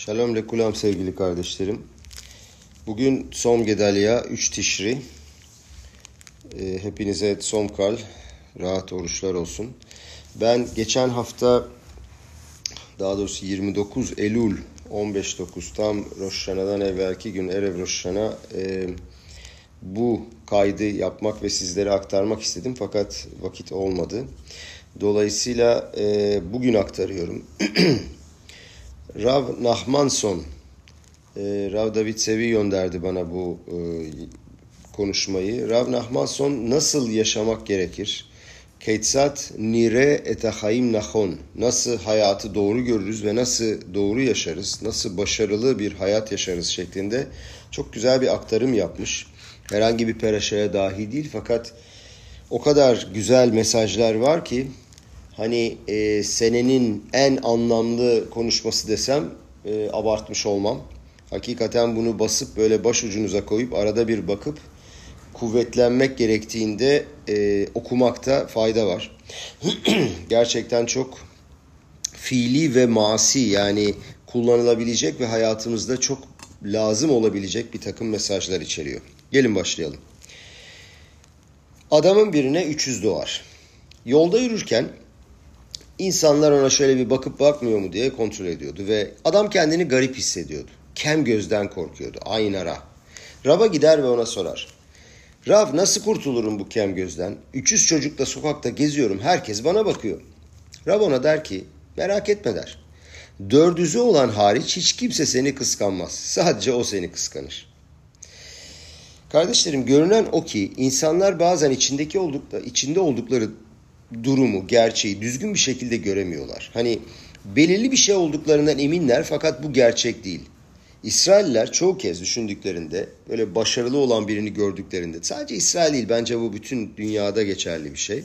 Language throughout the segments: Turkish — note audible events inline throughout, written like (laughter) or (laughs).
Shalom lekulam sevgili kardeşlerim. Bugün Som Gedalya 3 Tişri. E, hepinize Som Kal, rahat oruçlar olsun. Ben geçen hafta, daha doğrusu 29 Eylül 15-9 tam Roşana'dan evvelki gün Erev Roşana e, bu kaydı yapmak ve sizlere aktarmak istedim fakat vakit olmadı. Dolayısıyla e, bugün aktarıyorum. (clears throat) Rav Nahmanson, e, Rav David Sevi gönderdi bana bu e, konuşmayı. Rav Nahmanson nasıl yaşamak gerekir? Keytsat nire etahayim nahon. Nasıl hayatı doğru görürüz ve nasıl doğru yaşarız? Nasıl başarılı bir hayat yaşarız şeklinde çok güzel bir aktarım yapmış. Herhangi bir peraşaya dahi değil fakat o kadar güzel mesajlar var ki hani e, senenin en anlamlı konuşması desem e, abartmış olmam. Hakikaten bunu basıp böyle baş ucunuza koyup arada bir bakıp kuvvetlenmek gerektiğinde e, okumakta fayda var. (clears throat) Gerçekten çok fiili ve masi yani kullanılabilecek ve hayatımızda çok lazım olabilecek bir takım mesajlar içeriyor. Gelin başlayalım. Adamın birine 300 doğar. Yolda yürürken İnsanlar ona şöyle bir bakıp bakmıyor mu diye kontrol ediyordu ve adam kendini garip hissediyordu. Kem gözden korkuyordu. Aynara. Rab'a gider ve ona sorar. Rav nasıl kurtulurum bu kem gözden? 300 çocukla sokakta geziyorum. Herkes bana bakıyor. Rav ona der ki merak etme der. Dördüzü olan hariç hiç kimse seni kıskanmaz. Sadece o seni kıskanır. Kardeşlerim görünen o ki insanlar bazen içindeki oldukları, içinde oldukları durumu, gerçeği düzgün bir şekilde göremiyorlar. Hani belirli bir şey olduklarından eminler fakat bu gerçek değil. İsrailler çoğu kez düşündüklerinde böyle başarılı olan birini gördüklerinde sadece İsrail değil bence bu bütün dünyada geçerli bir şey.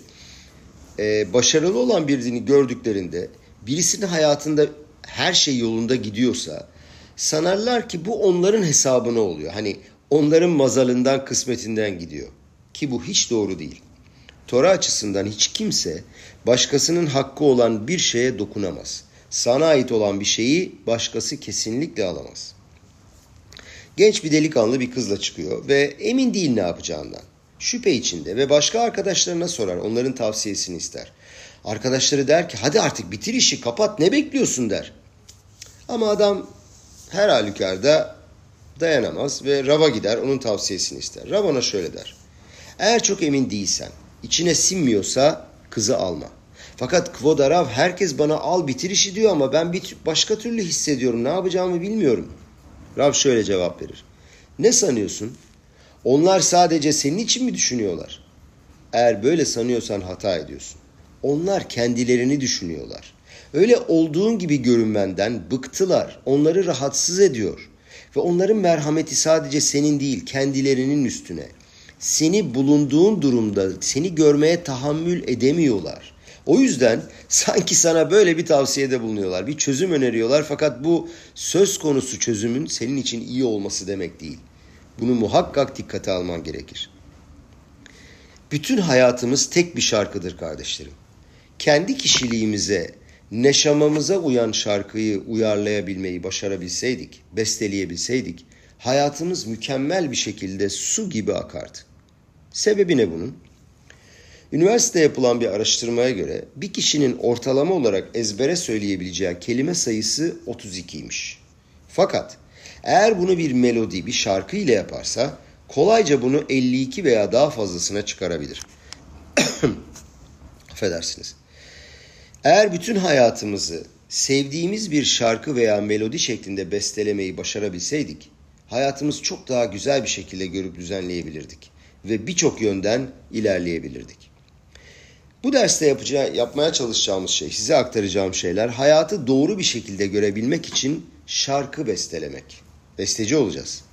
Ee, başarılı olan birini gördüklerinde birisinin hayatında her şey yolunda gidiyorsa sanarlar ki bu onların hesabına oluyor. Hani onların mazalından kısmetinden gidiyor. Ki bu hiç doğru değil. Tora açısından hiç kimse başkasının hakkı olan bir şeye dokunamaz. Sana ait olan bir şeyi başkası kesinlikle alamaz. Genç bir delikanlı bir kızla çıkıyor ve emin değil ne yapacağından. Şüphe içinde ve başka arkadaşlarına sorar, onların tavsiyesini ister. Arkadaşları der ki hadi artık bitir işi kapat ne bekliyorsun der. Ama adam her halükarda dayanamaz ve Rav'a gider onun tavsiyesini ister. Rav ona şöyle der. Eğer çok emin değilsen içine sinmiyorsa kızı alma. Fakat Kvodarav herkes bana al bitir işi diyor ama ben bir başka türlü hissediyorum. Ne yapacağımı bilmiyorum. Rav şöyle cevap verir. Ne sanıyorsun? Onlar sadece senin için mi düşünüyorlar? Eğer böyle sanıyorsan hata ediyorsun. Onlar kendilerini düşünüyorlar. Öyle olduğun gibi görünmenden bıktılar. Onları rahatsız ediyor. Ve onların merhameti sadece senin değil kendilerinin üstüne seni bulunduğun durumda seni görmeye tahammül edemiyorlar. O yüzden sanki sana böyle bir tavsiyede bulunuyorlar. Bir çözüm öneriyorlar fakat bu söz konusu çözümün senin için iyi olması demek değil. Bunu muhakkak dikkate alman gerekir. Bütün hayatımız tek bir şarkıdır kardeşlerim. Kendi kişiliğimize, neşamamıza uyan şarkıyı uyarlayabilmeyi başarabilseydik, besteleyebilseydik, hayatımız mükemmel bir şekilde su gibi akardı. Sebebi ne bunun? Üniversite yapılan bir araştırmaya göre bir kişinin ortalama olarak ezbere söyleyebileceği kelime sayısı 32'ymiş. Fakat eğer bunu bir melodi, bir şarkı ile yaparsa kolayca bunu 52 veya daha fazlasına çıkarabilir. (coughs) Affedersiniz. Eğer bütün hayatımızı sevdiğimiz bir şarkı veya melodi şeklinde bestelemeyi başarabilseydik, hayatımız çok daha güzel bir şekilde görüp düzenleyebilirdik ve birçok yönden ilerleyebilirdik. Bu derste yapacağı, yapmaya çalışacağımız şey, size aktaracağım şeyler hayatı doğru bir şekilde görebilmek için şarkı bestelemek. Besteci olacağız.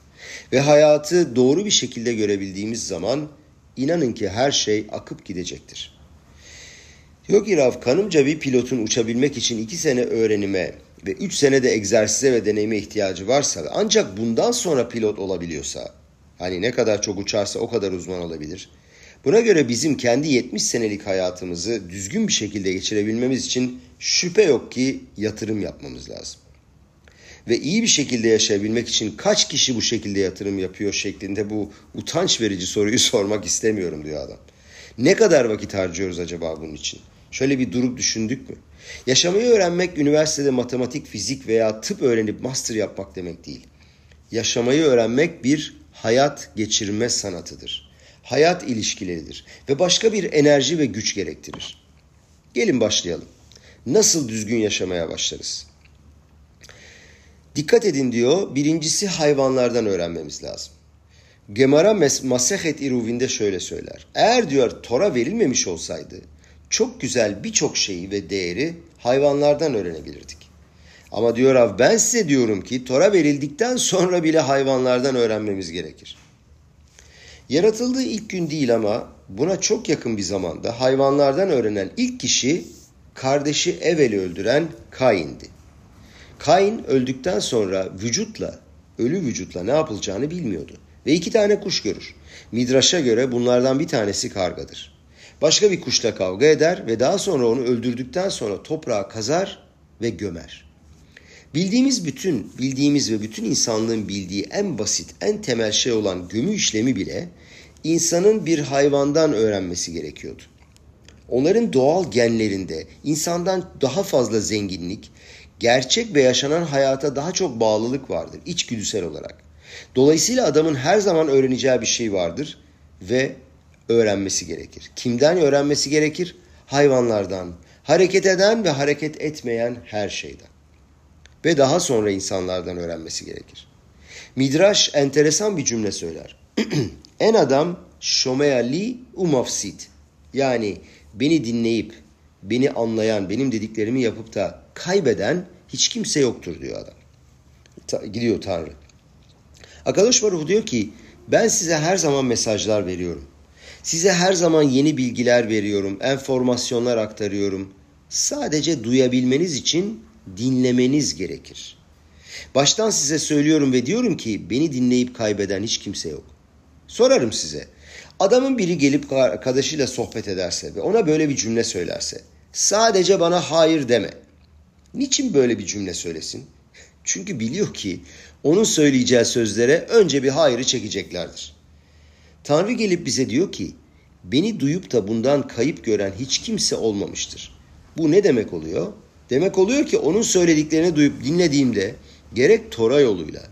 Ve hayatı doğru bir şekilde görebildiğimiz zaman inanın ki her şey akıp gidecektir. Diyor ki Rav, kanımca bir pilotun uçabilmek için iki sene öğrenime ve üç senede egzersize ve deneyime ihtiyacı varsa ancak bundan sonra pilot olabiliyorsa Hani ne kadar çok uçarsa o kadar uzman olabilir. Buna göre bizim kendi 70 senelik hayatımızı düzgün bir şekilde geçirebilmemiz için şüphe yok ki yatırım yapmamız lazım. ve iyi bir şekilde yaşayabilmek için kaç kişi bu şekilde yatırım yapıyor şeklinde bu utanç verici soruyu (laughs) sormak istemiyorum diyor adam. Ne kadar vakit harcıyoruz acaba bunun için? Şöyle bir durup düşündük mü? Yaşamayı öğrenmek üniversitede matematik, fizik veya tıp öğrenip master yapmak demek değil. Yaşamayı öğrenmek bir hayat geçirme sanatıdır. Hayat ilişkileridir ve başka bir enerji ve güç gerektirir. Gelin başlayalım. Nasıl düzgün yaşamaya başlarız? Dikkat edin diyor, birincisi hayvanlardan öğrenmemiz lazım. Gemara Masehet İruvin'de şöyle söyler. Eğer diyor Tora verilmemiş olsaydı çok güzel birçok şeyi ve değeri hayvanlardan öğrenebilirdik. Ama diyor Rav ben size diyorum ki Tora verildikten sonra bile hayvanlardan öğrenmemiz gerekir. Yaratıldığı ilk gün değil ama buna çok yakın bir zamanda hayvanlardan öğrenen ilk kişi kardeşi Evel'i öldüren Kain'di. Kain öldükten sonra vücutla, ölü vücutla ne yapılacağını bilmiyordu. Ve iki tane kuş görür. Midraş'a göre bunlardan bir tanesi kargadır. Başka bir kuşla kavga eder ve daha sonra onu öldürdükten sonra toprağa kazar ve gömer. Bildiğimiz bütün, bildiğimiz ve bütün insanlığın bildiği en basit, en temel şey olan gömü işlemi bile insanın bir hayvandan öğrenmesi gerekiyordu. Onların doğal genlerinde insandan daha fazla zenginlik, gerçek ve yaşanan hayata daha çok bağlılık vardır içgüdüsel olarak. Dolayısıyla adamın her zaman öğreneceği bir şey vardır ve öğrenmesi gerekir. Kimden öğrenmesi gerekir? Hayvanlardan, hareket eden ve hareket etmeyen her şeyden. Ve daha sonra insanlardan öğrenmesi gerekir. Midraş enteresan bir cümle söyler. (clears throat) en adam şomeyali umafsit. Yani beni dinleyip, beni anlayan, benim dediklerimi yapıp da kaybeden hiç kimse yoktur diyor adam. Ta, gidiyor Tanrı. Akadosh Baruch diyor ki ben size her zaman mesajlar veriyorum. Size her zaman yeni bilgiler veriyorum, enformasyonlar aktarıyorum. Sadece duyabilmeniz için dinlemeniz gerekir. Baştan size söylüyorum ve diyorum ki beni dinleyip kaybeden hiç kimse yok. Sorarım size. Adamın biri gelip arkadaşıyla sohbet ederse ve ona böyle bir cümle söylerse sadece bana hayır deme. Niçin böyle bir cümle söylesin? Çünkü biliyor ki onun söyleyeceği sözlere önce bir hayırı çekeceklerdir. Tanrı gelip bize diyor ki beni duyup da bundan kayıp gören hiç kimse olmamıştır. Bu ne demek oluyor? Demek oluyor ki onun söylediklerini duyup dinlediğimde gerek Tora yoluyla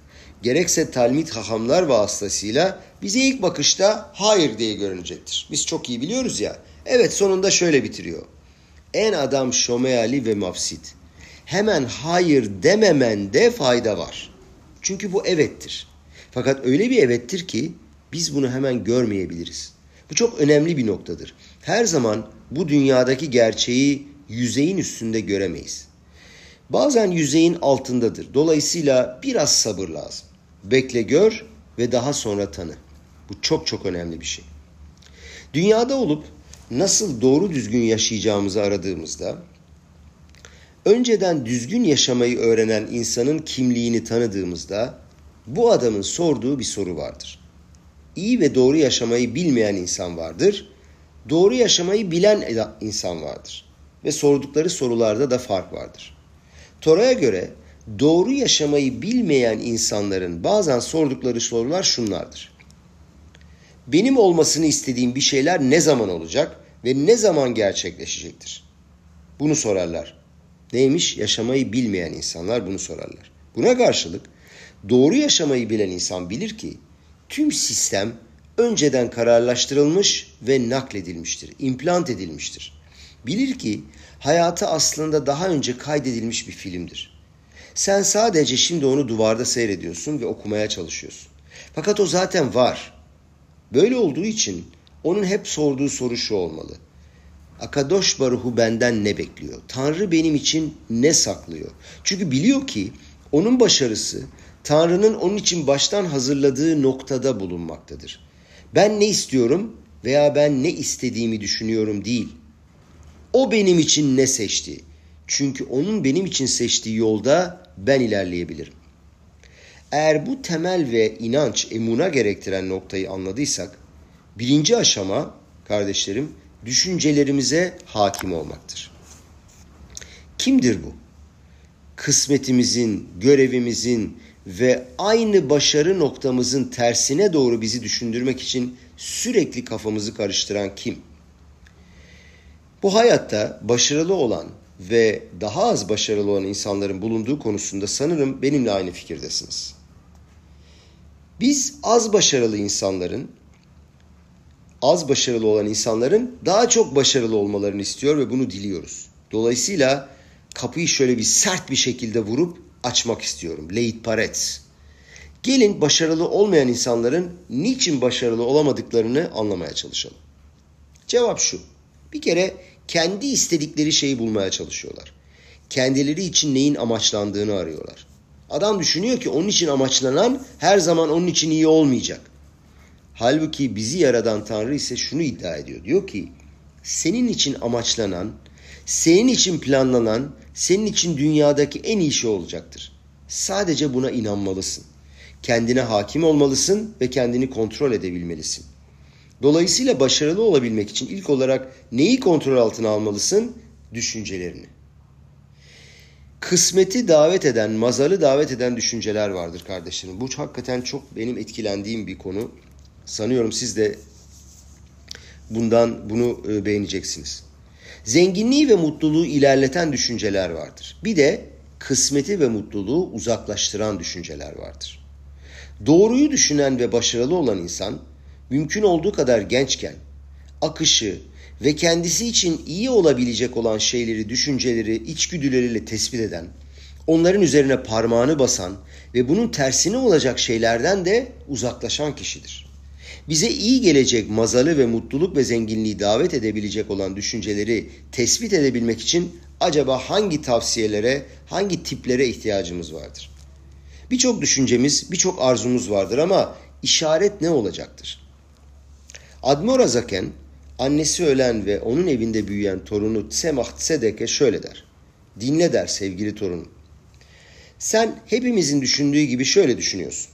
gerekse talmit hahamlar vasıtasıyla bize ilk bakışta hayır diye görünecektir. Biz çok iyi biliyoruz ya. Evet sonunda şöyle bitiriyor. En adam şomeali ve mafsit. Hemen hayır dememende fayda var. Çünkü bu evettir. Fakat öyle bir evettir ki biz bunu hemen görmeyebiliriz. Bu çok önemli bir noktadır. Her zaman bu dünyadaki gerçeği yüzeyin üstünde göremeyiz. Bazen yüzeyin altındadır. Dolayısıyla biraz sabır lazım. Bekle gör ve daha sonra tanı. Bu çok çok önemli bir şey. Dünyada olup nasıl doğru düzgün yaşayacağımızı aradığımızda önceden düzgün yaşamayı öğrenen insanın kimliğini tanıdığımızda bu adamın sorduğu bir soru vardır. İyi ve doğru yaşamayı bilmeyen insan vardır. Doğru yaşamayı bilen insan vardır. Ve sordukları sorularda da fark vardır. Tora'ya göre doğru yaşamayı bilmeyen insanların bazen sordukları sorular şunlardır. Benim olmasını istediğim bir şeyler ne zaman olacak ve ne zaman gerçekleşecektir? Bunu sorarlar. Neymiş? Yaşamayı bilmeyen insanlar bunu sorarlar. Buna karşılık doğru yaşamayı bilen insan bilir ki tüm sistem önceden kararlaştırılmış ve nakledilmiştir, implant edilmiştir. Bilir ki hayatı aslında daha önce kaydedilmiş bir filmdir. Sen sadece şimdi onu duvarda seyrediyorsun ve okumaya çalışıyorsun. Fakat o zaten var. Böyle olduğu için onun hep sorduğu soru şu olmalı. Akadosh Baruhu benden ne bekliyor? Tanrı benim için ne saklıyor? Çünkü biliyor ki onun başarısı Tanrı'nın onun için baştan hazırladığı noktada bulunmaktadır. Ben ne istiyorum veya ben ne istediğimi düşünüyorum değil. O benim için ne seçti? Çünkü onun benim için seçtiği yolda ben ilerleyebilirim. Eğer bu temel ve inanç, emuna gerektiren noktayı anladıysak, birinci aşama kardeşlerim düşüncelerimize hakim olmaktır. Kimdir bu? kısmetimizin, görevimizin ve aynı başarı noktamızın tersine doğru bizi düşündürmek için sürekli kafamızı karıştıran kim? Bu hayatta başarılı olan ve daha az başarılı olan insanların bulunduğu konusunda sanırım benimle aynı fikirdesiniz. Biz az başarılı insanların az başarılı olan insanların daha çok başarılı olmalarını istiyor ve bunu diliyoruz. Dolayısıyla kapıyı şöyle bir sert bir şekilde vurup açmak istiyorum. Leit Paretz. Gelin başarılı olmayan insanların niçin başarılı olamadıklarını anlamaya çalışalım. Cevap şu. Bir kere kendi istedikleri şeyi bulmaya çalışıyorlar. Kendileri için neyin amaçlandığını arıyorlar. Adam düşünüyor ki onun için amaçlanan her zaman onun için iyi olmayacak. Halbuki bizi yaradan Tanrı ise şunu iddia ediyor. Diyor ki senin için amaçlanan, senin için planlanan, senin için dünyadaki en iyi şey olacaktır. Sadece buna inanmalısın. Kendine hakim olmalısın ve kendini kontrol edebilmelisin. Dolayısıyla başarılı olabilmek için ilk olarak neyi kontrol altına almalısın? Düşüncelerini. Kısmeti davet eden, mazalı davet eden düşünceler vardır kardeşlerim. Bu hakikaten çok benim etkilendiğim bir konu. Sanıyorum siz de bundan bunu e, beğeneceksiniz. Zenginliği ve mutluluğu ilerleten düşünceler vardır. Bir de kısmeti ve mutluluğu uzaklaştıran düşünceler vardır. Doğruyu düşünen ve başarılı olan insan mümkün olduğu kadar gençken akışı ve kendisi için iyi olabilecek olan şeyleri, düşünceleri, içgüdüleriyle tespit eden, onların üzerine parmağını basan ve bunun tersine olacak şeylerden de uzaklaşan kişidir bize iyi gelecek mazalı ve mutluluk ve zenginliği davet edebilecek olan düşünceleri tespit edebilmek için acaba hangi tavsiyelere, hangi tiplere ihtiyacımız vardır? Birçok düşüncemiz, birçok arzumuz vardır ama işaret ne olacaktır? Admor Azaken, annesi ölen ve onun evinde büyüyen torunu Tsemah Tsedek'e şöyle der. Dinle der sevgili torunum. Sen hepimizin düşündüğü gibi şöyle düşünüyorsun.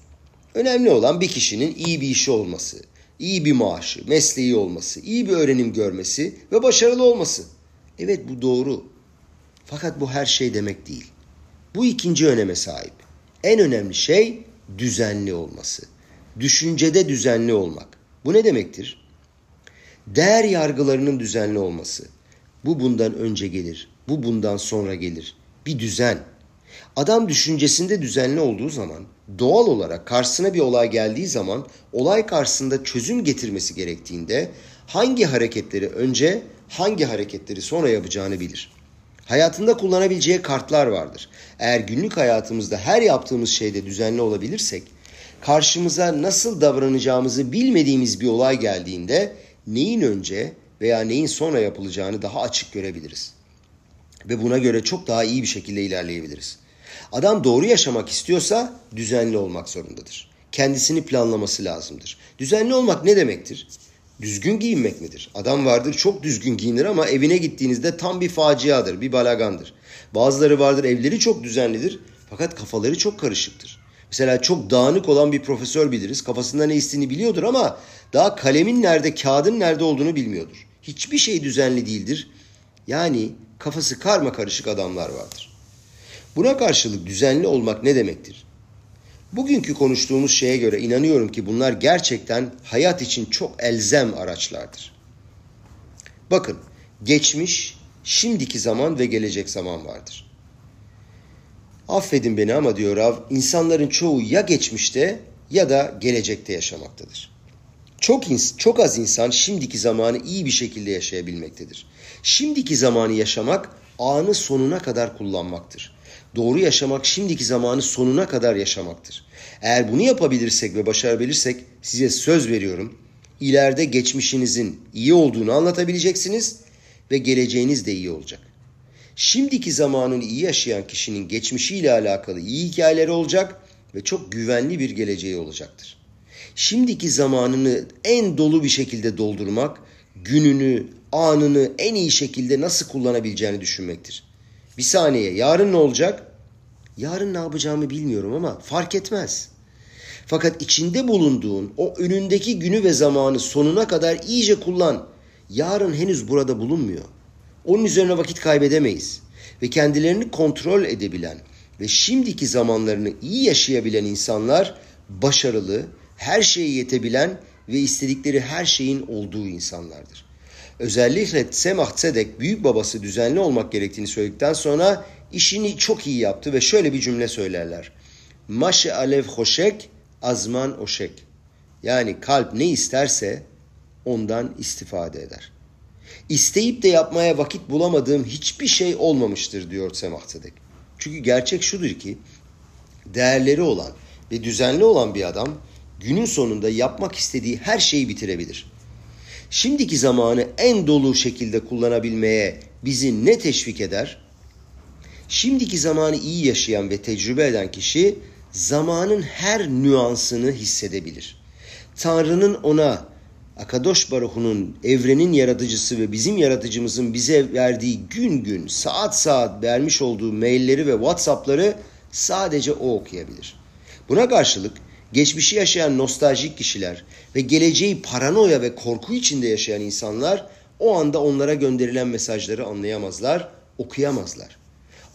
Önemli olan bir kişinin iyi bir işi olması, iyi bir maaşı, mesleği olması, iyi bir öğrenim görmesi ve başarılı olması. Evet bu doğru. Fakat bu her şey demek değil. Bu ikinci öneme sahip. En önemli şey düzenli olması. Düşüncede düzenli olmak. Bu ne demektir? Değer yargılarının düzenli olması. Bu bundan önce gelir. Bu bundan sonra gelir. Bir düzen. Adam düşüncesinde düzenli olduğu zaman doğal olarak karşısına bir olay geldiği zaman olay karşısında çözüm getirmesi gerektiğinde hangi hareketleri önce hangi hareketleri sonra yapacağını bilir. Hayatında kullanabileceği kartlar vardır. Eğer günlük hayatımızda her yaptığımız şeyde düzenli olabilirsek karşımıza nasıl davranacağımızı bilmediğimiz bir olay geldiğinde neyin önce veya neyin sonra yapılacağını daha açık görebiliriz. Ve buna göre çok daha iyi bir şekilde ilerleyebiliriz. Adam doğru yaşamak istiyorsa düzenli olmak zorundadır. Kendisini planlaması lazımdır. Düzenli olmak ne demektir? Düzgün giyinmek midir? Adam vardır çok düzgün giyinir ama evine gittiğinizde tam bir faciadır, bir balagandır. Bazıları vardır evleri çok düzenlidir fakat kafaları çok karışıktır. Mesela çok dağınık olan bir profesör biliriz. Kafasında ne istediğini biliyordur ama daha kalemin nerede, kağıdın nerede olduğunu bilmiyordur. Hiçbir şey düzenli değildir. Yani kafası karma karışık adamlar vardır. Buna karşılık düzenli olmak ne demektir? Bugünkü konuştuğumuz şeye göre inanıyorum ki bunlar gerçekten hayat için çok elzem araçlardır. Bakın, geçmiş, şimdiki zaman ve gelecek zaman vardır. Affedin beni ama diyor Rav, insanların çoğu ya geçmişte ya da gelecekte yaşamaktadır. Çok, çok az insan şimdiki zamanı iyi bir şekilde yaşayabilmektedir. Şimdiki zamanı yaşamak anı sonuna kadar kullanmaktır. Doğru yaşamak şimdiki zamanı sonuna kadar yaşamaktır. Eğer bunu yapabilirsek ve başarabilirsek size söz veriyorum. İleride geçmişinizin iyi olduğunu anlatabileceksiniz ve geleceğiniz de iyi olacak. Şimdiki zamanını iyi yaşayan kişinin geçmişiyle alakalı iyi hikayeleri olacak ve çok güvenli bir geleceği olacaktır. Şimdiki zamanını en dolu bir şekilde doldurmak, gününü, anını en iyi şekilde nasıl kullanabileceğini düşünmektir. Bir saniye yarın ne olacak? Yarın ne yapacağımı bilmiyorum ama fark etmez. Fakat içinde bulunduğun o önündeki günü ve zamanı sonuna kadar iyice kullan. Yarın henüz burada bulunmuyor. Onun üzerine vakit kaybedemeyiz. Ve kendilerini kontrol edebilen, ve şimdiki zamanlarını iyi yaşayabilen insanlar başarılı, her şeye yetebilen ve istedikleri her şeyin olduğu insanlardır. Özellikle Semah Tzedek büyük babası düzenli olmak gerektiğini söyledikten sonra işini çok iyi yaptı ve şöyle bir cümle söylerler. Maşe alev hoşek, azman oşek. Yani kalp ne isterse ondan istifade eder. İsteyip de yapmaya vakit bulamadığım hiçbir şey olmamıştır diyor Semah Tzedek. Çünkü gerçek şudur ki değerleri olan ve düzenli olan bir adam günün sonunda yapmak istediği her şeyi bitirebilir. Şimdiki zamanı en dolu şekilde kullanabilmeye bizi ne teşvik eder? Şimdiki zamanı iyi yaşayan ve tecrübe eden kişi zamanın her nüansını hissedebilir. Tanrı'nın ona Akadosh Baruhu'nun evrenin yaratıcısı ve bizim yaratıcımızın bize verdiği gün gün saat saat vermiş olduğu mailleri ve Whatsapp'ları sadece o okuyabilir. Buna karşılık geçmişi yaşayan nostaljik kişiler ve geleceği paranoya ve korku içinde yaşayan insanlar o anda onlara gönderilen mesajları anlayamazlar, okuyamazlar.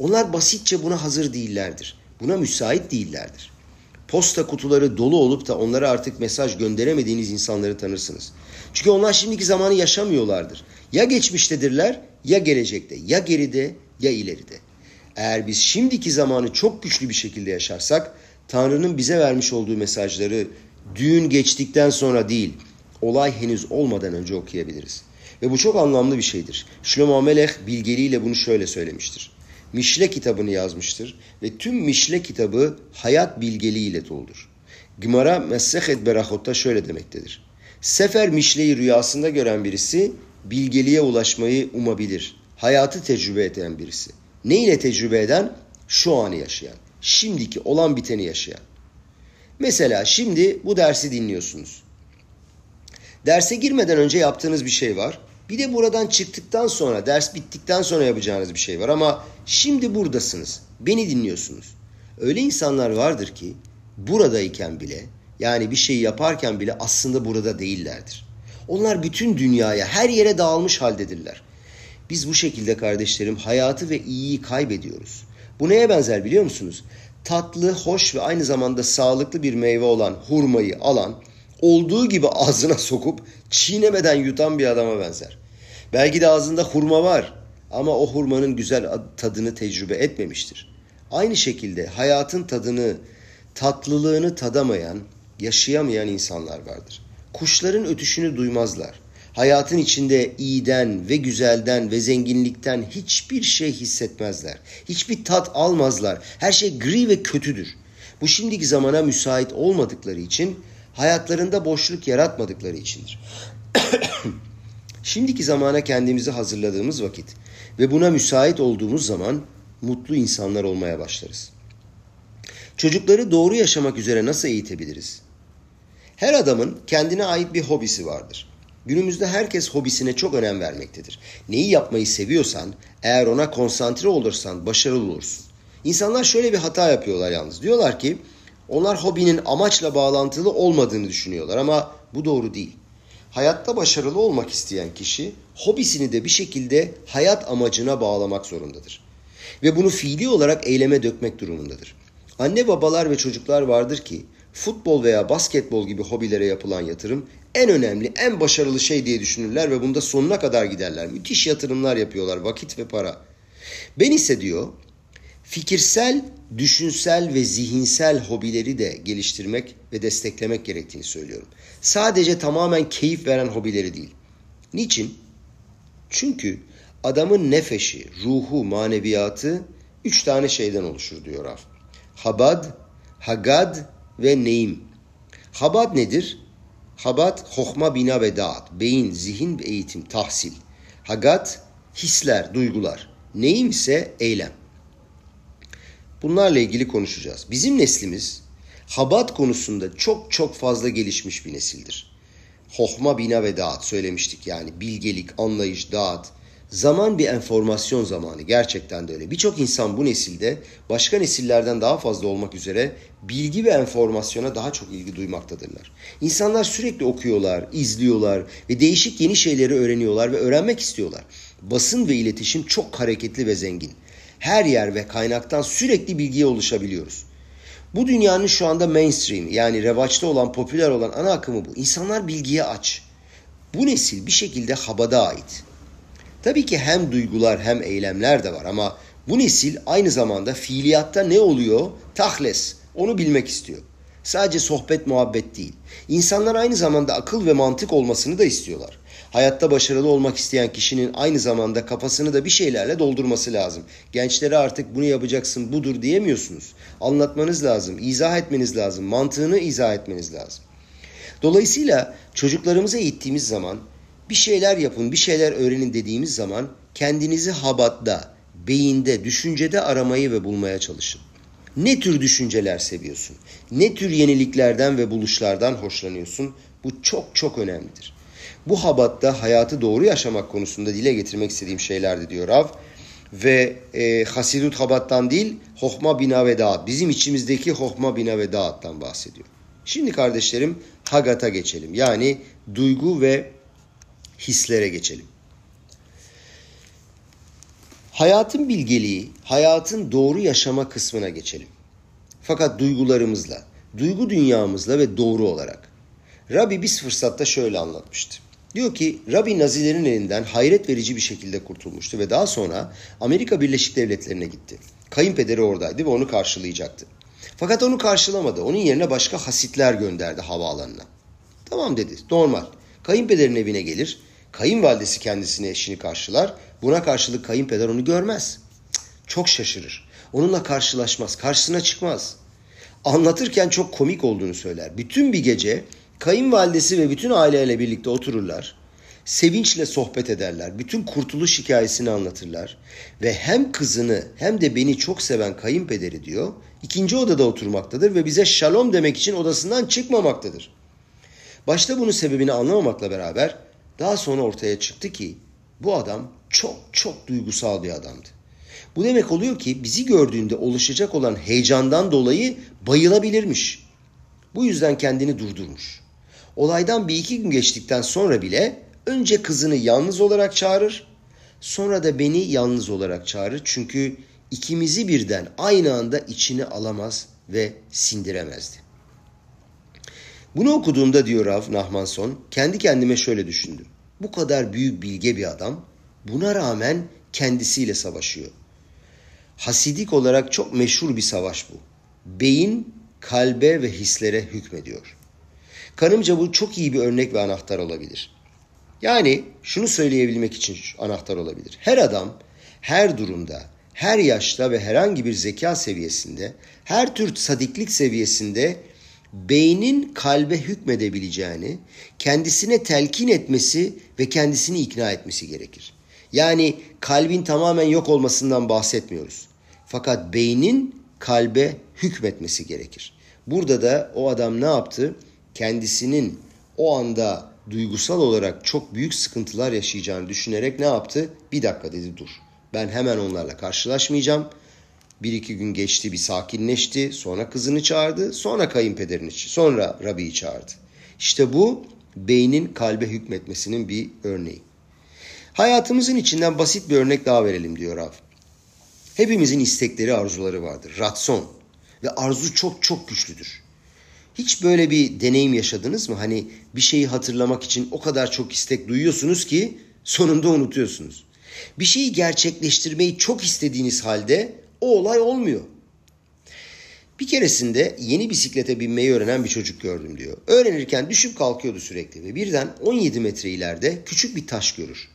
Onlar basitçe buna hazır değillerdir. Buna müsait değillerdir. Posta kutuları dolu olup da onlara artık mesaj gönderemediğiniz insanları tanırsınız. Çünkü onlar şimdiki zamanı yaşamıyorlardır. Ya geçmiştedirler ya gelecekte, ya geride ya ileride. Eğer biz şimdiki zamanı çok güçlü bir şekilde yaşarsak Tanrı'nın bize vermiş olduğu mesajları düğün geçtikten sonra değil, olay henüz olmadan önce okuyabiliriz. Ve bu çok anlamlı bir şeydir. Şlomo Amelech bilgeliğiyle bunu şöyle söylemiştir. Mişle kitabını yazmıştır ve tüm Mişle kitabı hayat bilgeliğiyle doludur. Gümara Messehet Berahot'ta şöyle demektedir. Sefer Mişle'yi rüyasında gören birisi bilgeliğe ulaşmayı umabilir. Hayatı tecrübe eden birisi. Ne ile tecrübe eden? Şu anı yaşayan. Şimdiki olan biteni yaşayan. Mesela şimdi bu dersi dinliyorsunuz. Derse girmeden önce yaptığınız bir şey var. Bir de buradan çıktıktan sonra, ders bittikten sonra yapacağınız bir şey var ama şimdi buradasınız. Beni dinliyorsunuz. Öyle insanlar vardır ki buradayken bile yani bir şeyi yaparken bile aslında burada değillerdir. Onlar bütün dünyaya, her yere dağılmış haldedirler. Biz bu şekilde kardeşlerim hayatı ve iyiyi kaybediyoruz. Bu neye benzer biliyor musunuz? Tatlı, hoş ve aynı zamanda sağlıklı bir meyve olan hurmayı alan, olduğu gibi ağzına sokup çiğnemeden yutan bir adama benzer. Belki de ağzında hurma var ama o hurmanın güzel tadını tecrübe etmemiştir. Aynı şekilde hayatın tadını, tatlılığını tadamayan, yaşayamayan insanlar vardır. Kuşların ötüşünü duymazlar. Hayatın içinde iyiden ve güzelden ve zenginlikten hiçbir şey hissetmezler. Hiçbir tat almazlar. Her şey gri ve kötüdür. Bu şimdiki zamana müsait olmadıkları için hayatlarında boşluk yaratmadıkları içindir. (coughs) Şimdiki zamana kendimizi hazırladığımız vakit ve buna müsait olduğumuz zaman mutlu insanlar olmaya başlarız. Çocukları doğru yaşamak üzere nasıl eğitebiliriz? Her adamın kendine ait bir hobisi vardır. Günümüzde herkes hobisine çok önem vermektedir. Neyi yapmayı seviyorsan, eğer ona konsantre olursan başarılı olursun. İnsanlar şöyle bir hata yapıyorlar yalnız. Diyorlar ki onlar hobinin amaçla bağlantılı olmadığını düşünüyorlar ama bu doğru değil. Hayatta başarılı olmak isteyen kişi hobisini de bir şekilde hayat amacına bağlamak zorundadır. Ve bunu fiili olarak eyleme dökmek durumundadır. Anne babalar ve çocuklar vardır ki futbol veya basketbol gibi hobilere yapılan yatırım en önemli, en başarılı şey diye düşünürler ve bunda sonuna kadar giderler. Müthiş yatırımlar yapıyorlar, vakit ve para. Ben ise diyor, fikirsel, düşünsel ve zihinsel hobileri de geliştirmek ve desteklemek gerektiğini söylüyorum. Sadece tamamen keyif veren hobileri değil. Niçin? Çünkü adamın nefeşi, ruhu, maneviyatı üç tane şeyden oluşur diyor Raf. Habad, Hagad ve Neim. Habad nedir? Habad, hokma, bina ve dağıt. Beyin, zihin, eğitim, tahsil. Hagad, hisler, duygular. Neim ise eylem. Bunlarla ilgili konuşacağız. Bizim neslimiz Habat konusunda çok çok fazla gelişmiş bir nesildir. Hohma, bina ve dağıt söylemiştik yani bilgelik, anlayış, dağıt. Zaman bir enformasyon zamanı gerçekten de öyle. Birçok insan bu nesilde başka nesillerden daha fazla olmak üzere bilgi ve enformasyona daha çok ilgi duymaktadırlar. İnsanlar sürekli okuyorlar, izliyorlar ve değişik yeni şeyleri öğreniyorlar ve öğrenmek istiyorlar. Basın ve iletişim çok hareketli ve zengin. her yer ve kaynaktan sürekli bilgiye ulaşabiliyoruz. Bu dünyanın şu anda mainstream yani revaçta olan, popüler olan ana akımı bu. İnsanlar bilgiye aç. Bu nesil bir şekilde habada ait. Tabii ki hem duygular hem eylemler de var ama bu nesil aynı zamanda fiiliyatta ne oluyor? Tahles. Onu bilmek istiyor. Sadece sohbet muhabbet değil. İnsanlar aynı zamanda akıl ve mantık olmasını da istiyorlar. Hayatta başarılı olmak isteyen kişinin aynı zamanda kafasını da bir şeylerle doldurması lazım. Gençlere artık bunu yapacaksın budur diyemiyorsunuz. Anlatmanız lazım, izah etmeniz lazım, mantığını izah etmeniz lazım. Dolayısıyla çocuklarımıza eğittiğimiz zaman bir şeyler yapın, bir şeyler öğrenin dediğimiz zaman kendinizi habatta, beyinde, düşüncede aramayı ve bulmaya çalışın. Ne tür düşünceler seviyorsun? Ne tür yeniliklerden ve buluşlardan hoşlanıyorsun? Bu çok çok önemlidir. Bu habatta hayatı doğru yaşamak konusunda dile getirmek istediğim şeylerdi diyor Rav. Ve e, Hasidut Habat'tan değil, Hohma Bina ve Dağıt. Bizim içimizdeki Hohma Bina ve Dağıt'tan bahsediyor. Şimdi kardeşlerim Hagat'a geçelim. Yani duygu ve hislere geçelim. Hayatın bilgeliği, hayatın doğru yaşama kısmına geçelim. Fakat duygularımızla, duygu dünyamızla ve doğru olarak. Rabbi bir fırsatta şöyle anlatmıştı. Diyor ki Rabbi Nazilerin elinden hayret verici bir şekilde kurtulmuştu ve daha sonra Amerika Birleşik Devletleri'ne gitti. Kayınpederi oradaydı ve onu karşılayacaktı. Fakat onu karşılamadı. Onun yerine başka hasitler gönderdi havaalanına. Tamam dedi normal. Kayınpederin evine gelir. Kayınvalidesi kendisine eşini karşılar. Buna karşılık kayınpeder onu görmez. çok şaşırır. Onunla karşılaşmaz. Karşısına çıkmaz. Anlatırken çok komik olduğunu söyler. Bütün bir gece kayınvalidesi ve bütün aileyle birlikte otururlar. Sevinçle sohbet ederler. Bütün kurtuluş hikayesini anlatırlar. Ve hem kızını hem de beni çok seven kayınpederi diyor. ikinci odada oturmaktadır ve bize şalom demek için odasından çıkmamaktadır. Başta bunun sebebini anlamamakla beraber daha sonra ortaya çıktı ki bu adam çok çok duygusal bir adamdı. Bu demek oluyor ki bizi gördüğünde oluşacak olan heyecandan dolayı bayılabilirmiş. Bu yüzden kendini durdurmuş. Olaydan bir iki gün geçtikten sonra bile önce kızını yalnız olarak çağırır, sonra da beni yalnız olarak çağırır. Çünkü ikimizi birden aynı anda içine alamaz ve sindiremezdi. Bunu okuduğumda diyor Rav Nahmanson, kendi kendime şöyle düşündüm. Bu kadar büyük bilge bir adam buna rağmen kendisiyle savaşıyor. Hasidik olarak çok meşhur bir savaş bu. Beyin kalbe ve hislere hükmediyor. Kanımca bu çok iyi bir örnek ve anahtar olabilir. Yani şunu söyleyebilmek için anahtar olabilir. Her adam her durumda, her yaşta ve herhangi bir zeka seviyesinde, her tür sadiklik seviyesinde beynin kalbe hükmedebileceğini, kendisine telkin etmesi ve kendisini ikna etmesi gerekir. Yani kalbin tamamen yok olmasından bahsetmiyoruz. Fakat beynin kalbe hükmetmesi gerekir. Burada da o adam ne yaptı? Kendisinin o anda duygusal olarak çok büyük sıkıntılar yaşayacağını düşünerek ne yaptı? Bir dakika dedi dur. Ben hemen onlarla karşılaşmayacağım. Bir iki gün geçti bir sakinleşti. Sonra kızını çağırdı. Sonra kayınpederini sonra Rabi'yi çağırdı. İşte bu beynin kalbe hükmetmesinin bir örneği. Hayatımızın içinden basit bir örnek daha verelim diyor Rav. Hepimizin istekleri, arzuları vardır. Ratson. Ve arzu çok çok güçlüdür. Hiç böyle bir deneyim yaşadınız mı? Hani bir şeyi hatırlamak için o kadar çok istek duyuyorsunuz ki sonunda unutuyorsunuz. Bir şeyi gerçekleştirmeyi çok istediğiniz halde o olay olmuyor. Bir keresinde yeni bisiklete binmeyi öğrenen bir çocuk gördüm diyor. Öğrenirken düşüp kalkıyordu sürekli ve birden 17 metre ileride küçük bir taş görür.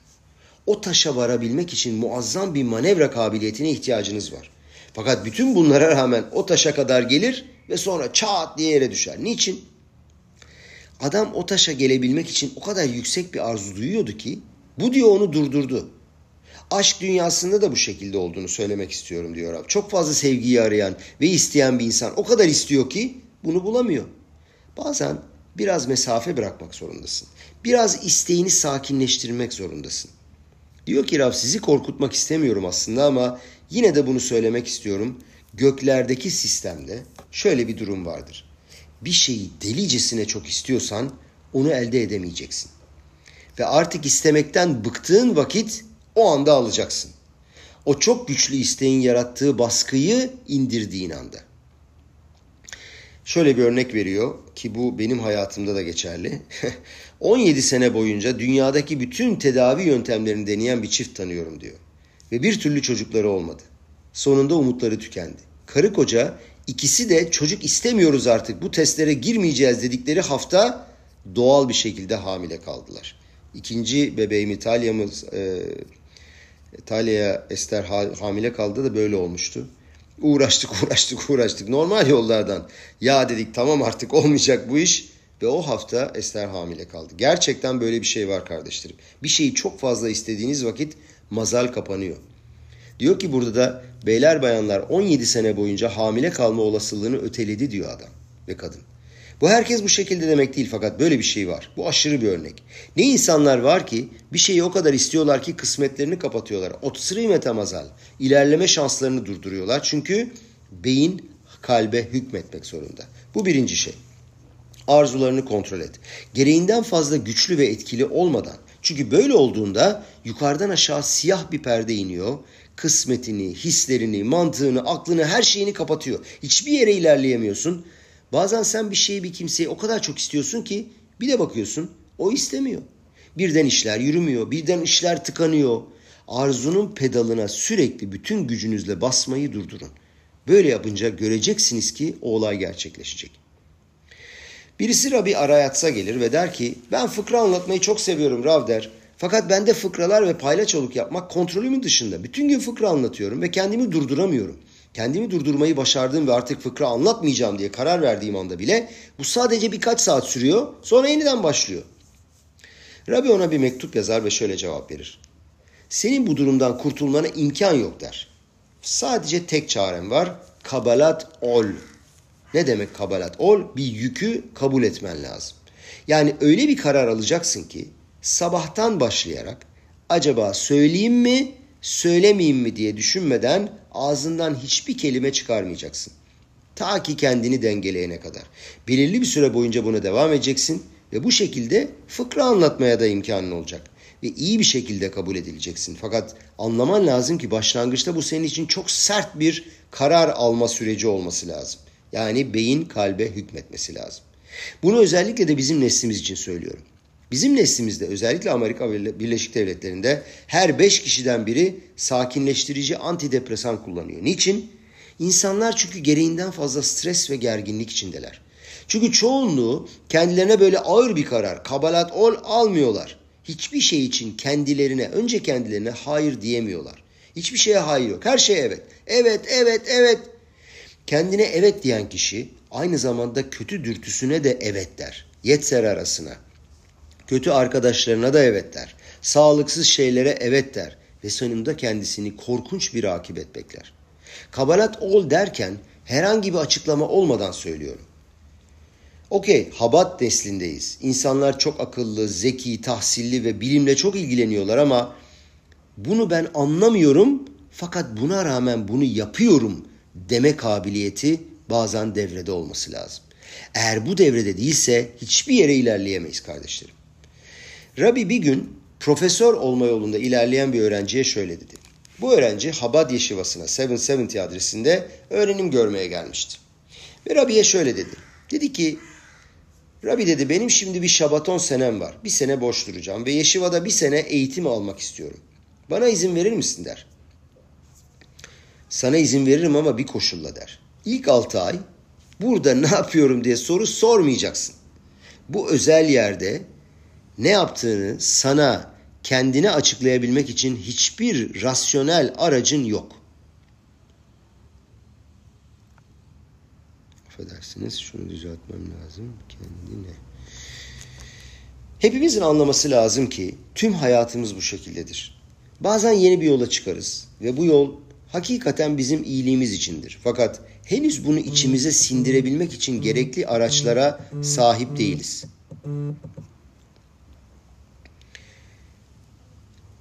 O taşa varabilmek için muazzam bir manevra kabiliyetine ihtiyacınız var. Fakat bütün bunlara rağmen o taşa kadar gelir ve sonra çat diye yere düşer. Niçin? Adam o taşa gelebilmek için o kadar yüksek bir arzu duyuyordu ki bu diyor onu durdurdu. Aşk dünyasında da bu şekilde olduğunu söylemek istiyorum diyor Rab. Çok fazla sevgiyi arayan ve isteyen bir insan o kadar istiyor ki bunu bulamıyor. Bazen biraz mesafe bırakmak zorundasın. Biraz isteğini sakinleştirmek zorundasın. Diyor ki Rab sizi korkutmak istemiyorum aslında ama yine de bunu söylemek istiyorum. Göklerdeki sistemde şöyle bir durum vardır. Bir şeyi delicesine çok istiyorsan onu elde edemeyeceksin. Ve artık istemekten bıktığın vakit o anda alacaksın. O çok güçlü isteğin yarattığı baskıyı indirdiğin anda. Şöyle bir örnek veriyor ki bu benim hayatımda da geçerli. (laughs) 17 sene boyunca dünyadaki bütün tedavi yöntemlerini deneyen bir çift tanıyorum diyor. Ve bir türlü çocukları olmadı. Sonunda umutları tükendi. Karı koca ikisi de çocuk istemiyoruz artık bu testlere girmeyeceğiz dedikleri hafta doğal bir şekilde hamile kaldılar. İkinci bebeğimi Talya'mız e, Talya'ya Ester hamile kaldı da böyle olmuştu. Uğraştık (laughs) uğraştık uğraştık normal yollardan. Ya dedik tamam artık olmayacak bu iş. Ve o hafta Ester hamile kaldı. Gerçekten böyle bir şey var kardeşlerim. Bir şeyi çok fazla istediğiniz vakit mazal kapanıyor. Diyor ki burada da beyler bayanlar 17 sene boyunca hamile kalma olasılığını öteledi diyor adam ve kadın. Bu herkes bu şekilde demek değil fakat böyle bir şey var. Bu aşırı bir örnek. Ne insanlar var ki bir şeyi o kadar istiyorlar ki kısmetlerini kapatıyorlar. Otsri metamazal. İlerleme şanslarını durduruyorlar. Çünkü beyin kalbe hükmetmek zorunda. Bu birinci şey. Arzularını kontrol et. Gereğinden fazla güçlü ve etkili olmadan. Çünkü böyle olduğunda yukarıdan aşağı siyah bir perde iniyor kısmetini, hislerini, mantığını, aklını, her şeyini kapatıyor. Hiçbir yere ilerleyemiyorsun. Bazen sen bir şeyi bir kimseyi o kadar çok istiyorsun ki bir de bakıyorsun o istemiyor. Birden işler yürümüyor, birden işler tıkanıyor. Arzunun pedalına sürekli bütün gücünüzle basmayı durdurun. Böyle yapınca göreceksiniz ki o olay gerçekleşecek. Birisi Rabbi arayatsa gelir ve der ki ben fıkra anlatmayı çok seviyorum Rav der. Fakat bende fıkralar ve paylaçoluk yapmak kontrolümün dışında. Bütün gün fıkra anlatıyorum ve kendimi durduramıyorum. Kendimi durdurmayı başardığım ve artık fıkra anlatmayacağım diye karar verdiğim anda bile bu sadece birkaç saat sürüyor sonra yeniden başlıyor. Rabbi ona bir mektup yazar ve şöyle cevap verir. Senin bu durumdan kurtulmana imkan yok der. Sadece tek çarem var. Kabalat ol. Ne demek kabalat ol? Bir yükü kabul etmen lazım. Yani öyle bir karar alacaksın ki sabahtan başlayarak acaba söyleyeyim mi, söylemeyeyim mi diye düşünmeden ağzından hiçbir kelime çıkarmayacaksın. Ta ki kendini dengeleyene kadar. Belirli bir süre boyunca buna devam edeceksin ve bu şekilde fıkra anlatmaya da imkanın olacak. Ve iyi bir şekilde kabul edileceksin. Fakat anlaman lazım ki başlangıçta bu senin için çok sert bir karar alma süreci olması lazım. Yani beyin kalbe hükmetmesi lazım. Bunu özellikle de bizim neslimiz için söylüyorum. Bizim neslimizde özellikle Amerika Birleşik Devletleri'nde her beş kişiden biri sakinleştirici antidepresan kullanıyor. Niçin? İnsanlar çünkü gereğinden fazla stres ve gerginlik içindeler. Çünkü çoğunluğu kendilerine böyle ağır bir karar, kabalat ol almıyorlar. Hiçbir şey için kendilerine, önce kendilerine hayır diyemiyorlar. Hiçbir şeye hayır yok. Her şey evet. Evet, evet, evet. Kendine evet diyen kişi aynı zamanda kötü dürtüsüne de evet der. Yetser arasına. Kötü arkadaşlarına da evet der. Sağlıksız şeylere evet der. Ve sonunda kendisini korkunç bir akibet bekler. Kabalat ol derken herhangi bir açıklama olmadan söylüyorum. Okey, Habat neslindeyiz. İnsanlar çok akıllı, zeki, tahsilli ve bilimle çok ilgileniyorlar ama bunu ben anlamıyorum fakat buna rağmen bunu yapıyorum deme kabiliyeti bazen devrede olması lazım. Eğer bu devrede değilse hiçbir yere ilerleyemeyiz kardeşlerim. Rabbi bir gün profesör olma yolunda ilerleyen bir öğrenciye şöyle dedi. Bu öğrenci Habad Yeşivası'na 770 adresinde öğrenim görmeye gelmişti. Ve Rabbi'ye şöyle dedi. Dedi ki Rabbi dedi benim şimdi bir şabaton senem var. Bir sene boş duracağım ve Yeşiva'da bir sene eğitim almak istiyorum. Bana izin verir misin der. Sana izin veririm ama bir koşulla der. İlk altı ay burada ne yapıyorum diye soru sormayacaksın. Bu özel yerde ne yaptığını sana kendine açıklayabilmek için hiçbir rasyonel aracın yok. Affedersiniz şunu düzeltmem lazım kendine. Hepimizin anlaması lazım ki tüm hayatımız bu şekildedir. Bazen yeni bir yola çıkarız ve bu yol hakikaten bizim iyiliğimiz içindir. Fakat henüz bunu içimize sindirebilmek için gerekli araçlara sahip değiliz.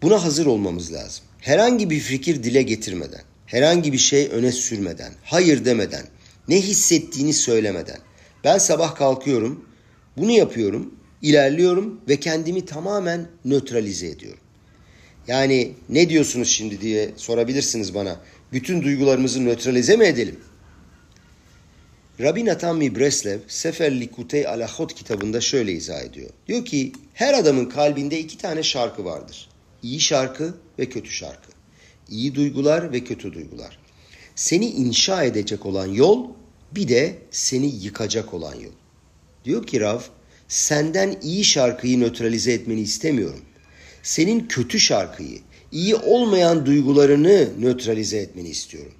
Buna hazır olmamız lazım. Herhangi bir fikir dile getirmeden, herhangi bir şey öne sürmeden, hayır demeden, ne hissettiğini söylemeden. Ben sabah kalkıyorum, bunu yapıyorum, ilerliyorum ve kendimi tamamen nötralize ediyorum. Yani ne diyorsunuz şimdi diye sorabilirsiniz bana. Bütün duygularımızı nötralize mi edelim? Rabbi Natan Mi Breslev Sefer Likutey Alachot kitabında şöyle izah ediyor. Diyor ki her adamın kalbinde iki tane şarkı vardır. İyi şarkı ve kötü şarkı. İyi duygular ve kötü duygular. Seni inşa edecek olan yol bir de seni yıkacak olan yol. Diyor ki Rav senden iyi şarkıyı nötralize etmeni istemiyorum. Senin kötü şarkıyı, iyi olmayan duygularını nötralize etmeni istiyorum.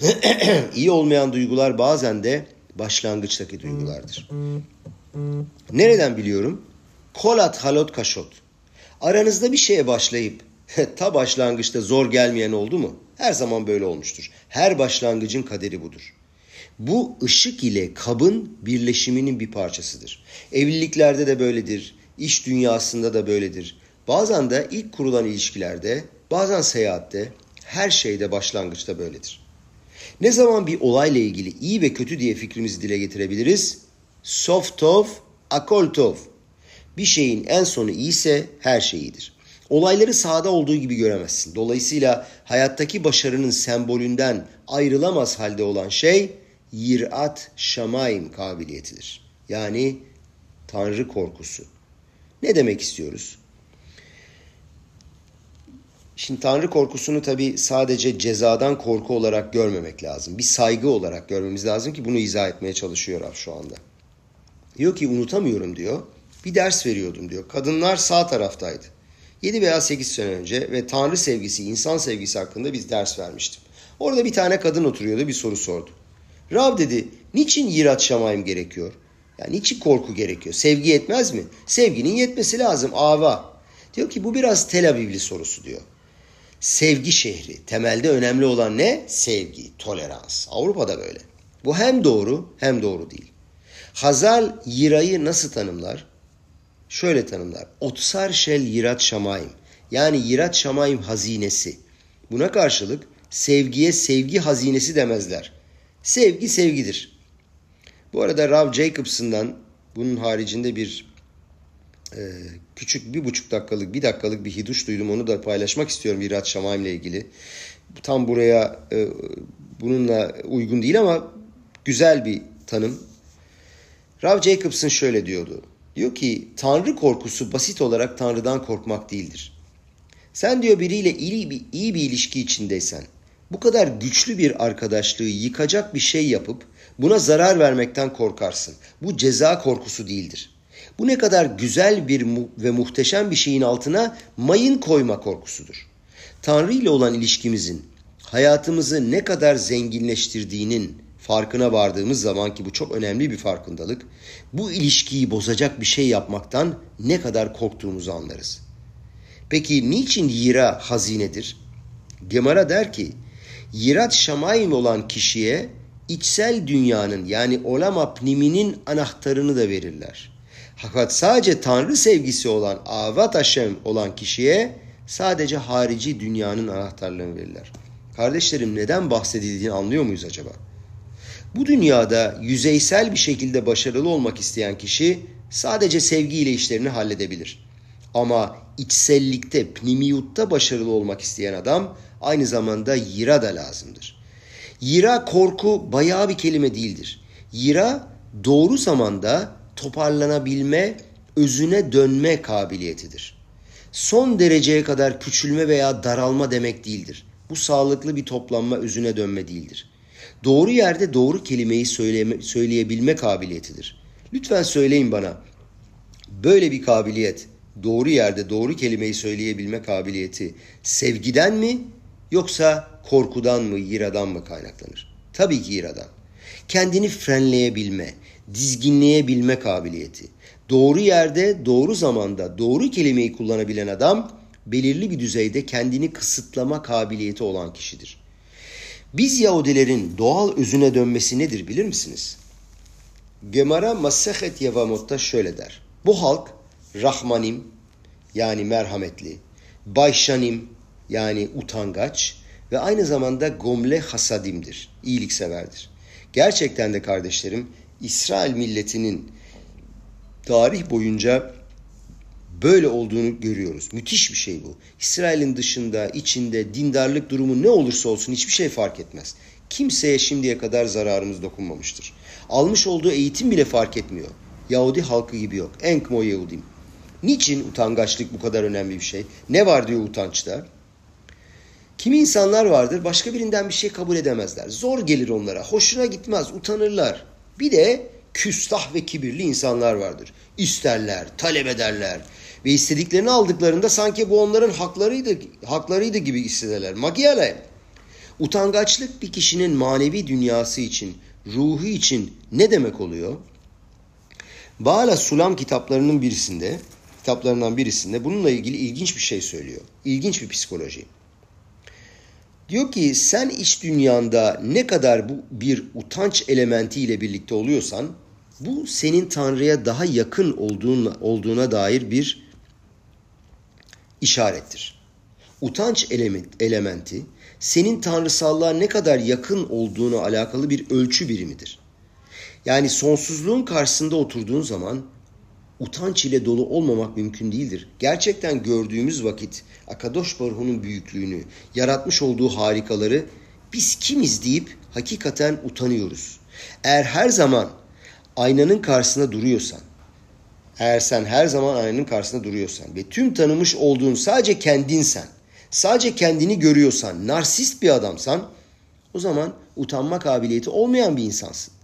(clears throat) İyi olmayan duygular bazen de başlangıçtaki duygulardır. Nereden biliyorum? Kolat halot kaşot. Aranızda bir şeye başlayıp ta başlangıçta zor gelmeyen oldu mu? Her zaman böyle olmuştur. Her başlangıcın kaderi budur. Bu ışık ile kabın birleşiminin bir parçasıdır. Evliliklerde de böyledir, iş dünyasında da böyledir. Bazen de ilk kurulan ilişkilerde, bazen seyahatte, her şeyde başlangıçta böyledir. Ne zaman bir olayla ilgili iyi ve kötü diye fikrimizi dile getirebiliriz? Softov, akoltov. Bir şeyin en sonu iyiyse her şey iyidir. Olayları sahada olduğu gibi göremezsin. Dolayısıyla hayattaki başarının sembolünden ayrılamaz halde olan şey yirat şamaim kabiliyetidir. Yani Tanrı korkusu. Ne demek istiyoruz? Şimdi Tanrı korkusunu tabi sadece cezadan korku olarak görmemek lazım. Bir saygı olarak görmemiz lazım ki bunu izah etmeye çalışıyor Rab şu anda. Diyor ki unutamıyorum diyor. Bir ders veriyordum diyor. Kadınlar sağ taraftaydı. 7 veya 8 sene önce ve Tanrı sevgisi, insan sevgisi hakkında biz ders vermiştim. Orada bir tane kadın oturuyordu bir soru sordu. Rab dedi niçin yirat şamayim gerekiyor? Yani niçin korku gerekiyor? Sevgi yetmez mi? Sevginin yetmesi lazım ava. Diyor ki bu biraz Tel Avivli sorusu diyor. Sevgi şehri. Temelde önemli olan ne? Sevgi, tolerans. Avrupa'da böyle. Bu hem doğru hem doğru değil. Hazal yirayı nasıl tanımlar? Şöyle tanımlar. Otsar şel yirat şamayim. Yani yirat şamayim hazinesi. Buna karşılık sevgiye sevgi hazinesi demezler. Sevgi sevgidir. Bu arada Rav Jacobson'dan bunun haricinde bir e, küçük bir buçuk dakikalık bir dakikalık bir hiduş duydum. Onu da paylaşmak istiyorum Virat Şamaim ile ilgili. Tam buraya e, bununla uygun değil ama güzel bir tanım. Rav Jacobson şöyle diyordu. Diyor ki Tanrı korkusu basit olarak Tanrı'dan korkmak değildir. Sen diyor biriyle iyi bir, iyi bir ilişki içindeysen bu kadar güçlü bir arkadaşlığı yıkacak bir şey yapıp buna zarar vermekten korkarsın. Bu ceza korkusu değildir. Bu ne kadar güzel bir ve muhteşem bir şeyin altına mayın koyma korkusudur. Tanrı ile olan ilişkimizin hayatımızı ne kadar zenginleştirdiğinin farkına vardığımız zaman ki bu çok önemli bir farkındalık, bu ilişkiyi bozacak bir şey yapmaktan ne kadar korktuğumuzu anlarız. Peki niçin yira hazinedir? Gemara der ki, yirat şamayim olan kişiye içsel dünyanın yani olam apniminin anahtarını da verirler. Fakat sadece Tanrı sevgisi olan Avat Haşem olan kişiye sadece harici dünyanın anahtarlarını verirler. Kardeşlerim neden bahsedildiğini anlıyor muyuz acaba? Bu dünyada yüzeysel bir şekilde başarılı olmak isteyen kişi sadece sevgiyle işlerini halledebilir. Ama içsellikte, pnimiyutta başarılı olmak isteyen adam aynı zamanda yira da lazımdır. Yira korku bayağı bir kelime değildir. Yira doğru zamanda toparlanabilme, özüne dönme kabiliyetidir. Son dereceye kadar küçülme veya daralma demek değildir. Bu sağlıklı bir toplanma, özüne dönme değildir. Doğru yerde doğru kelimeyi söyleme, söyleyebilme kabiliyetidir. Lütfen söyleyin bana. Böyle bir kabiliyet, doğru yerde doğru kelimeyi söyleyebilme kabiliyeti sevgiden mi yoksa korkudan mı, yiradan mı kaynaklanır? Tabii ki yiradan. Kendini frenleyebilme, dizginleyebilme kabiliyeti. Doğru yerde, doğru zamanda, doğru kelimeyi kullanabilen adam belirli bir düzeyde kendini kısıtlama kabiliyeti olan kişidir. Biz Yahudilerin doğal özüne dönmesi nedir bilir misiniz? Gemara Masehet Yevamot'ta şöyle der. Bu halk Rahmanim yani merhametli, Bayşanim yani utangaç ve aynı zamanda Gomle Hasadim'dir, iyilikseverdir. Gerçekten de kardeşlerim İsrail milletinin tarih boyunca böyle olduğunu görüyoruz. Müthiş bir şey bu. İsrail'in dışında, içinde, dindarlık durumu ne olursa olsun hiçbir şey fark etmez. Kimseye şimdiye kadar zararımız dokunmamıştır. Almış olduğu eğitim bile fark etmiyor. Yahudi halkı gibi yok. Enkmo Yahudim. Niçin utangaçlık bu kadar önemli bir şey? Ne var diyor utançta? Kimi insanlar vardır başka birinden bir şey kabul edemezler. Zor gelir onlara. Hoşuna gitmez. Utanırlar. Bir de küstah ve kibirli insanlar vardır. İsterler, talep ederler ve istediklerini aldıklarında sanki bu onların haklarıydı, haklarıydı gibi hissederler. Magiale. Utangaçlık bir kişinin manevi dünyası için, ruhu için ne demek oluyor? Bağla Sulam kitaplarının birisinde, kitaplarından birisinde bununla ilgili ilginç bir şey söylüyor. İlginç bir psikoloji. Diyor ki sen iç dünyanda ne kadar bu bir utanç elementiyle birlikte oluyorsan bu senin Tanrı'ya daha yakın olduğuna, olduğuna dair bir işarettir. Utanç elementi senin tanrısallığa ne kadar yakın olduğunu alakalı bir ölçü birimidir. Yani sonsuzluğun karşısında oturduğun zaman utanç ile dolu olmamak mümkün değildir. Gerçekten gördüğümüz vakit Akadosh Baruhu'nun büyüklüğünü, yaratmış olduğu harikaları biz kimiz deyip hakikaten utanıyoruz. Eğer her zaman aynanın karşısında duruyorsan, eğer sen her zaman aynanın karşısında duruyorsan ve tüm tanımış olduğun sadece kendinsen, sadece kendini görüyorsan, narsist bir adamsan o zaman utanma kabiliyeti olmayan bir insansın.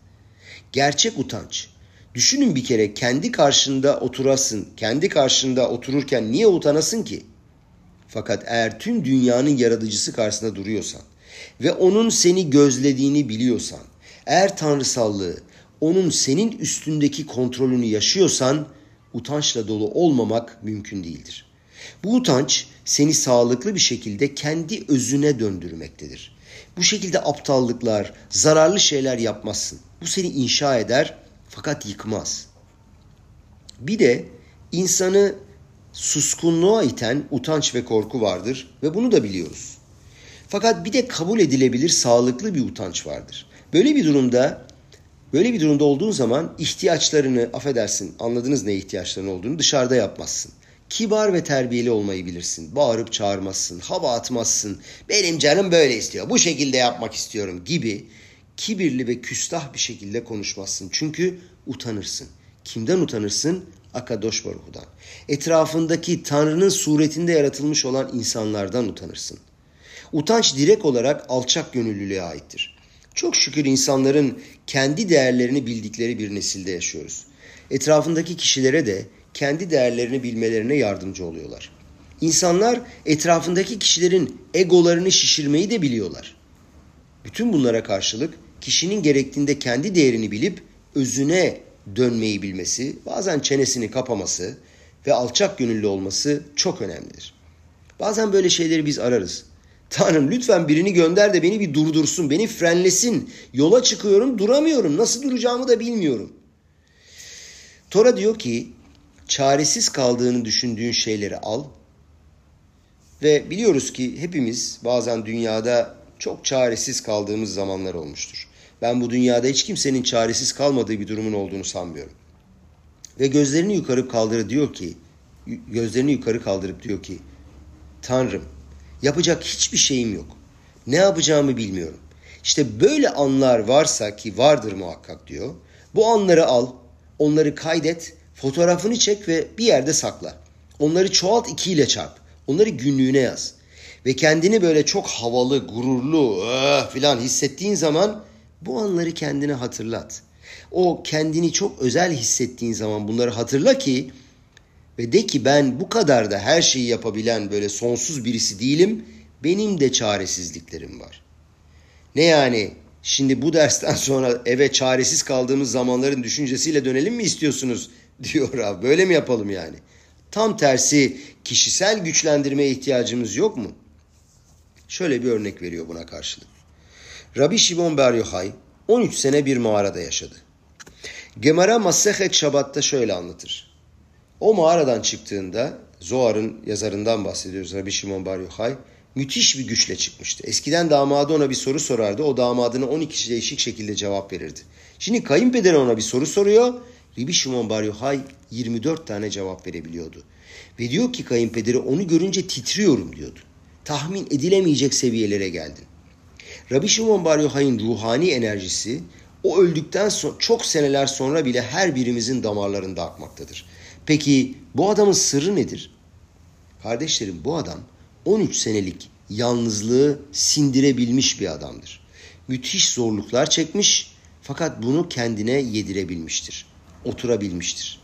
Gerçek utanç. Düşünün bir kere kendi karşında oturasın, kendi karşında otururken niye utanasın ki? Fakat eğer tüm dünyanın yaratıcısı karşısında duruyorsan ve onun seni gözlediğini biliyorsan, eğer tanrısallığı, onun senin üstündeki kontrolünü yaşıyorsan utançla dolu olmamak mümkün değildir. Bu utanç seni sağlıklı bir şekilde kendi özüne döndürmektedir. Bu şekilde aptallıklar, zararlı şeyler yapmazsın. Bu seni inşa eder fakat yıkmaz. Bir de insanı suskunluğa iten utanç ve korku vardır ve bunu da biliyoruz. Fakat bir de kabul edilebilir sağlıklı bir utanç vardır. Böyle bir durumda böyle bir durumda olduğun zaman ihtiyaçlarını affedersin anladınız ne ihtiyaçların olduğunu dışarıda yapmazsın. Kibar ve terbiyeli olmayı bilirsin. Bağırıp çağırmazsın, hava atmazsın. Benim canım böyle istiyor, bu şekilde yapmak istiyorum gibi kibirli ve küstah bir şekilde konuşmazsın. Çünkü utanırsın. Kimden utanırsın? Akadosh Baruhu'dan. Etrafındaki Tanrı'nın suretinde yaratılmış olan insanlardan utanırsın. Utanç direkt olarak alçak gönüllülüğe aittir. Çok şükür insanların kendi değerlerini bildikleri bir nesilde yaşıyoruz. Etrafındaki kişilere de kendi değerlerini bilmelerine yardımcı oluyorlar. İnsanlar etrafındaki kişilerin egolarını şişirmeyi de biliyorlar. Bütün bunlara karşılık kişinin gerektiğinde kendi değerini bilip özüne dönmeyi bilmesi, bazen çenesini kapaması ve alçak gönüllü olması çok önemlidir. Bazen böyle şeyleri biz ararız. Tanrım lütfen birini gönder de beni bir durdursun, beni frenlesin. Yola çıkıyorum, duramıyorum. Nasıl duracağımı da bilmiyorum. Tora diyor ki, çaresiz kaldığını düşündüğün şeyleri al. Ve biliyoruz ki hepimiz bazen dünyada çok çaresiz kaldığımız zamanlar olmuştur. Ben bu dünyada hiç kimsenin çaresiz kalmadığı bir durumun olduğunu sanmıyorum. Ve gözlerini yukarı kaldırıp diyor ki, gözlerini yukarı kaldırıp diyor ki, Tanrım yapacak hiçbir şeyim yok. Ne yapacağımı bilmiyorum. İşte böyle anlar varsa ki vardır muhakkak diyor. Bu anları al, onları kaydet, fotoğrafını çek ve bir yerde sakla. Onları çoğalt ikiyle çarp. Onları günlüğüne yaz. Ve kendini böyle çok havalı, gururlu öh, filan hissettiğin zaman bu anları kendine hatırlat. O kendini çok özel hissettiğin zaman bunları hatırla ki ve de ki ben bu kadar da her şeyi yapabilen böyle sonsuz birisi değilim. Benim de çaresizliklerim var. Ne yani şimdi bu dersten sonra eve çaresiz kaldığımız zamanların düşüncesiyle dönelim mi istiyorsunuz (laughs) diyor abi. Böyle mi yapalım yani? Tam tersi kişisel güçlendirmeye ihtiyacımız yok mu? Şöyle bir örnek veriyor buna karşılık. Rabbi Shimon Bar Yochai 13 sene bir mağarada yaşadı. Gemara Masehet Şabat'ta şöyle anlatır. O mağaradan çıktığında Zohar'ın yazarından bahsediyoruz Rabbi Shimon Bar Yochai müthiş bir güçle çıkmıştı. Eskiden damadı ona bir soru sorardı. O damadına 12 değişik şekilde cevap verirdi. Şimdi kayınpederi ona bir soru soruyor. Ribi Shimon Bar Yochai 24 tane cevap verebiliyordu. Ve diyor ki kayınpederi onu görünce titriyorum diyordu. Tahmin edilemeyecek seviyelere geldin. Rabbi Shimon Bar Yochai'nin ruhani enerjisi o öldükten sonra çok seneler sonra bile her birimizin damarlarında akmaktadır. Peki bu adamın sırrı nedir? Kardeşlerim bu adam 13 senelik yalnızlığı sindirebilmiş bir adamdır. Müthiş zorluklar çekmiş fakat bunu kendine yedirebilmiştir. Oturabilmiştir.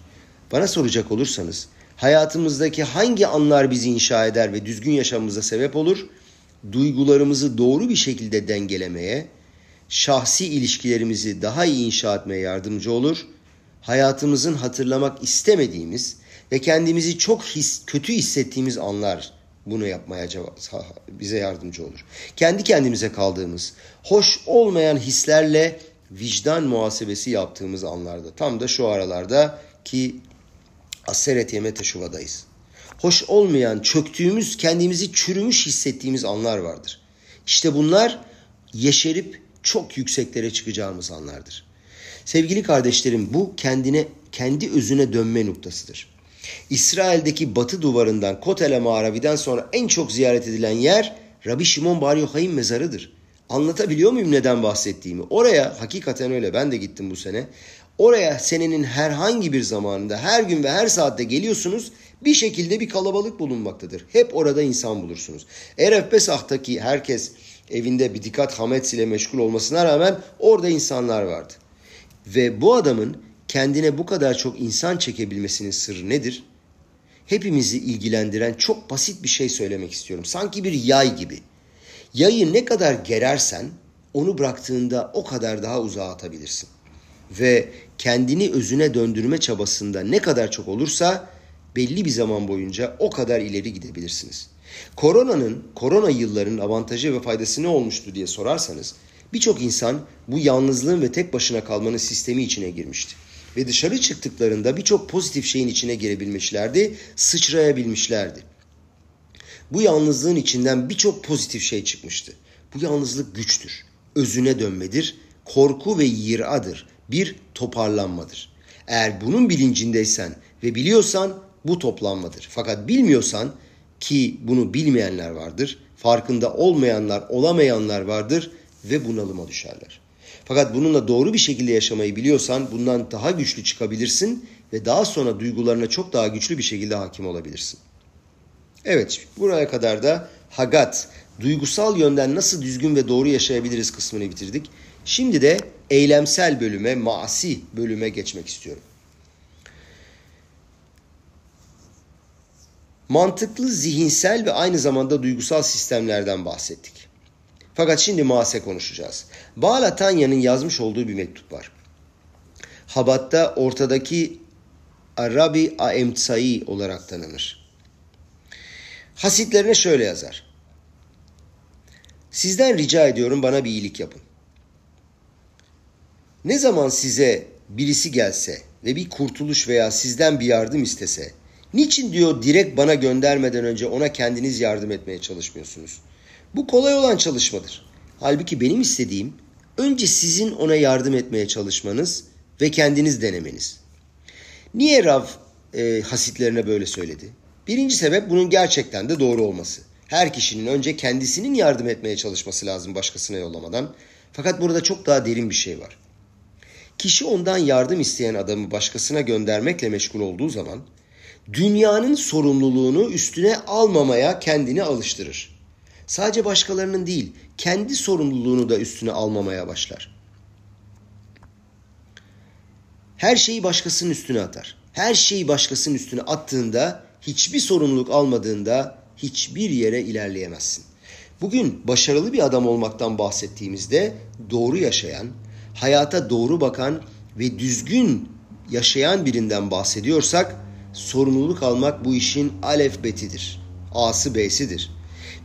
Bana soracak olursanız hayatımızdaki hangi anlar bizi inşa eder ve düzgün yaşamımıza sebep olur? Duygularımızı doğru bir şekilde dengelemeye, şahsi ilişkilerimizi daha iyi inşa etmeye yardımcı olur. Hayatımızın hatırlamak istemediğimiz ve kendimizi çok his, kötü hissettiğimiz anlar bunu yapmaya bize yardımcı olur. Kendi kendimize kaldığımız, hoş olmayan hislerle vicdan muhasebesi yaptığımız anlarda. Tam da şu aralarda ki Aseret Yeme Teşuva'dayız. Hoş olmayan, çöktüğümüz, kendimizi çürümüş hissettiğimiz anlar vardır. İşte bunlar yeşerip çok yükseklere çıkacağımız anlardır. Sevgili kardeşlerim bu kendine, kendi özüne dönme noktasıdır. İsrail'deki batı duvarından Kotel Mağarabi'den sonra en çok ziyaret edilen yer Rabbi Şimon Bar Yochai'nin mezarıdır. Anlatabiliyor muyum neden bahsettiğimi? Oraya hakikaten öyle ben de gittim bu sene. Oraya senenin herhangi bir zamanında her gün ve her saatte geliyorsunuz bir şekilde bir kalabalık bulunmaktadır. Hep orada insan bulursunuz. Erev Pesah'taki herkes evinde bir dikkat hamet ile meşgul olmasına rağmen orada insanlar vardı. Ve bu adamın kendine bu kadar çok insan çekebilmesinin sırrı nedir? Hepimizi ilgilendiren çok basit bir şey söylemek istiyorum. Sanki bir yay gibi. Yayı ne kadar gerersen onu bıraktığında o kadar daha uzağa atabilirsin. Ve kendini özüne döndürme çabasında ne kadar çok olursa belli bir zaman boyunca o kadar ileri gidebilirsiniz. Koronanın, korona yıllarının avantajı ve faydası ne olmuştu diye sorarsanız birçok insan bu yalnızlığın ve tek başına kalmanın sistemi içine girmişti. Ve dışarı çıktıklarında birçok pozitif şeyin içine girebilmişlerdi, sıçrayabilmişlerdi. Bu yalnızlığın içinden birçok pozitif şey çıkmıştı. Bu yalnızlık güçtür, özüne dönmedir, korku ve yiradır, bir toparlanmadır. Eğer bunun bilincindeysen ve biliyorsan bu toplanmadır. Fakat bilmiyorsan ki bunu bilmeyenler vardır, farkında olmayanlar, olamayanlar vardır ve bunalıma düşerler. Fakat bununla doğru bir şekilde yaşamayı biliyorsan bundan daha güçlü çıkabilirsin ve daha sonra duygularına çok daha güçlü bir şekilde hakim olabilirsin. Evet, buraya kadar da Hagat, duygusal yönden nasıl düzgün ve doğru yaşayabiliriz kısmını bitirdik. Şimdi de eylemsel bölüme, maasi bölüme geçmek istiyorum. mantıklı, zihinsel ve aynı zamanda duygusal sistemlerden bahsettik. Fakat şimdi Maase konuşacağız. Baal Tanya'nın yazmış olduğu bir mektup var. Habat'ta ortadaki Arabi Aemtsai olarak tanınır. Hasitlerine şöyle yazar. Sizden rica ediyorum bana bir iyilik yapın. Ne zaman size birisi gelse ve bir kurtuluş veya sizden bir yardım istese Niçin diyor direkt bana göndermeden önce ona kendiniz yardım etmeye çalışmıyorsunuz? Bu kolay olan çalışmadır. Halbuki benim istediğim önce sizin ona yardım etmeye çalışmanız ve kendiniz denemeniz. Niye Rav e, hasitlerine böyle söyledi? Birinci sebep bunun gerçekten de doğru olması. Her kişinin önce kendisinin yardım etmeye çalışması lazım başkasına yollamadan. Fakat burada çok daha derin bir şey var. Kişi ondan yardım isteyen adamı başkasına göndermekle meşgul olduğu zaman dünyanın sorumluluğunu üstüne almamaya kendini alıştırır. Sadece başkalarının değil, kendi sorumluluğunu da üstüne almamaya başlar. Her şeyi başkasının üstüne atar. Her şeyi başkasının üstüne attığında, hiçbir sorumluluk almadığında hiçbir yere ilerleyemezsin. Bugün başarılı bir adam olmaktan bahsettiğimizde doğru yaşayan, hayata doğru bakan ve düzgün yaşayan birinden bahsediyorsak sorumluluk almak bu işin alef betidir. A'sı B'sidir.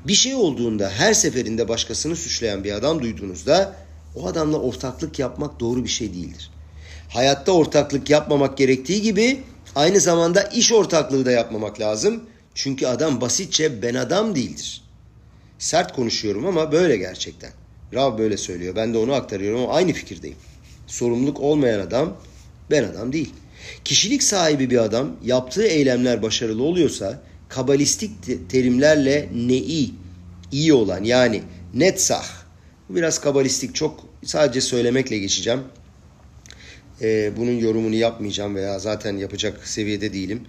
Bir şey olduğunda her seferinde başkasını suçlayan bir adam duyduğunuzda o adamla ortaklık yapmak doğru bir şey değildir. Hayatta ortaklık yapmamak gerektiği gibi aynı zamanda iş ortaklığı da yapmamak lazım. Çünkü adam basitçe ben adam değildir. Sert konuşuyorum ama böyle gerçekten. Rav böyle söylüyor. Ben de onu aktarıyorum ama aynı fikirdeyim. Sorumluluk olmayan adam Ben adam değil. Kişilik sahibi bir adam yaptığı eylemler başarılı oluyorsa kabalistik terimlerle ne'i iyi olan yani netsah bu biraz kabalistik çok sadece söylemekle geçeceğim. Ee, bunun yorumunu yapmayacağım veya zaten yapacak seviyede değilim.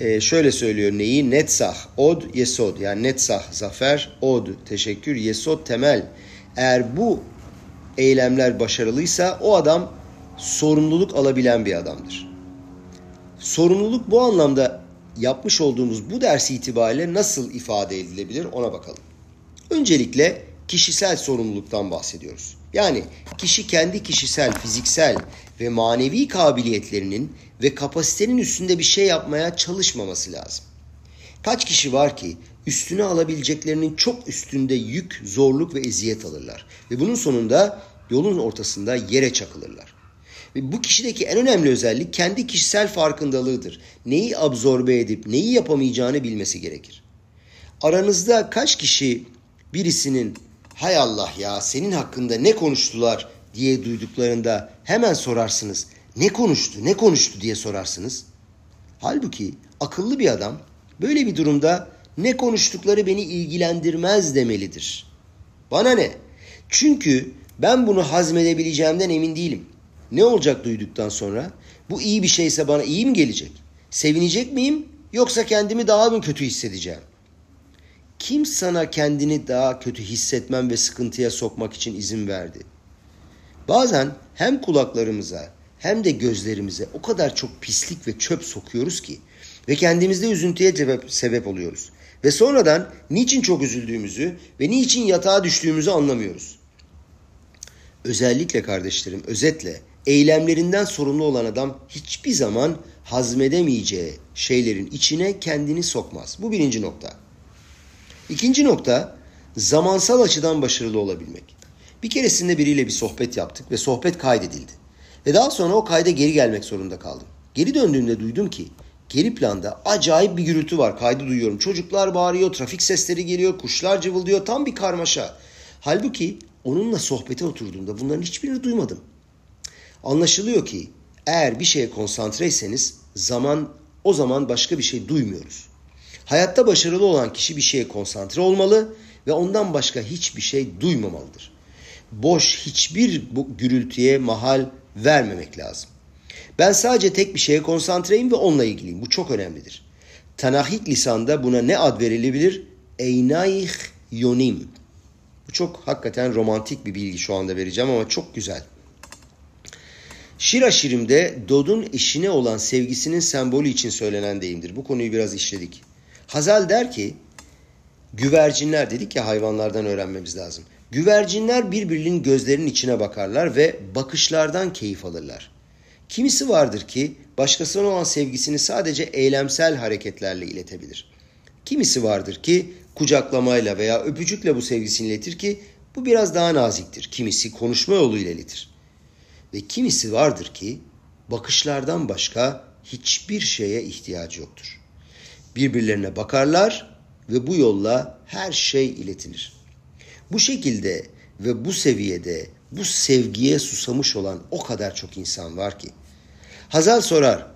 Ee, şöyle söylüyor neyi? Netsah, od, yesod. Yani netsah, zafer, od, teşekkür, yesod, temel. Eğer bu eylemler başarılıysa o adam sorumluluk alabilen bir adamdır. Sorumluluk bu anlamda yapmış olduğumuz bu ders itibariyle nasıl ifade edilebilir ona bakalım. Öncelikle kişisel sorumluluktan bahsediyoruz. Yani kişi kendi kişisel, fiziksel ve manevi kabiliyetlerinin ve kapasitenin üstünde bir şey yapmaya çalışmaması lazım. Kaç kişi var ki üstüne alabileceklerinin çok üstünde yük, zorluk ve eziyet alırlar. Ve bunun sonunda yolun ortasında yere çakılırlar. Ve bu kişideki en önemli özellik kendi kişisel farkındalığıdır. Neyi absorbe edip neyi yapamayacağını bilmesi gerekir. Aranızda kaç kişi birisinin hay Allah ya senin hakkında ne konuştular diye duyduklarında hemen sorarsınız. Ne konuştu ne konuştu diye sorarsınız. Halbuki akıllı bir adam böyle bir durumda ne konuştukları beni ilgilendirmez demelidir. Bana ne? Çünkü ben bunu hazmedebileceğimden emin değilim. Ne olacak duyduktan sonra? Bu iyi bir şeyse bana iyi mi gelecek? Sevinecek miyim yoksa kendimi daha mı kötü hissedeceğim? Kim sana kendini daha kötü hissetmem ve sıkıntıya sokmak için izin verdi? Bazen hem kulaklarımıza hem de gözlerimize o kadar çok pislik ve çöp sokuyoruz ki ve kendimizde üzüntüye sebep, sebep oluyoruz. Ve sonradan niçin çok üzüldüğümüzü ve niçin yatağa düştüğümüzü anlamıyoruz. Özellikle kardeşlerim özetle eylemlerinden sorumlu olan adam hiçbir zaman hazmedemeyeceği şeylerin içine kendini sokmaz. Bu birinci nokta. İkinci nokta zamansal açıdan başarılı olabilmek. Bir keresinde biriyle bir sohbet yaptık ve sohbet kaydedildi. Ve daha sonra o kayda geri gelmek zorunda kaldım. Geri döndüğümde duydum ki geri planda acayip bir gürültü var. Kaydı duyuyorum. Çocuklar bağırıyor, trafik sesleri geliyor, kuşlar cıvıldıyor. Tam bir karmaşa. Halbuki onunla sohbete oturduğumda bunların hiçbirini duymadım. Anlaşılıyor ki eğer bir şeye konsantreyseniz zaman o zaman başka bir şey duymuyoruz. Hayatta başarılı olan kişi bir şeye konsantre olmalı ve ondan başka hiçbir şey duymamalıdır. Boş hiçbir gürültüye mahal vermemek lazım. Ben sadece tek bir şeye konsantreyim ve onunla ilgiliyim. Bu çok önemlidir. Tanahik lisanda buna ne ad verilebilir? Eynayih yonim. Bu çok hakikaten romantik bir bilgi şu anda vereceğim ama çok güzel. Şira şirimde Dod'un eşine olan sevgisinin sembolü için söylenen deyimdir. Bu konuyu biraz işledik. Hazal der ki güvercinler dedik ya hayvanlardan öğrenmemiz lazım. Güvercinler birbirinin gözlerinin içine bakarlar ve bakışlardan keyif alırlar. Kimisi vardır ki başkasına olan sevgisini sadece eylemsel hareketlerle iletebilir. Kimisi vardır ki kucaklamayla veya öpücükle bu sevgisini iletir ki bu biraz daha naziktir. Kimisi konuşma yoluyla iletir. Ve kimisi vardır ki bakışlardan başka hiçbir şeye ihtiyacı yoktur. Birbirlerine bakarlar ve bu yolla her şey iletilir. Bu şekilde ve bu seviyede bu sevgiye susamış olan o kadar çok insan var ki. Hazal sorar,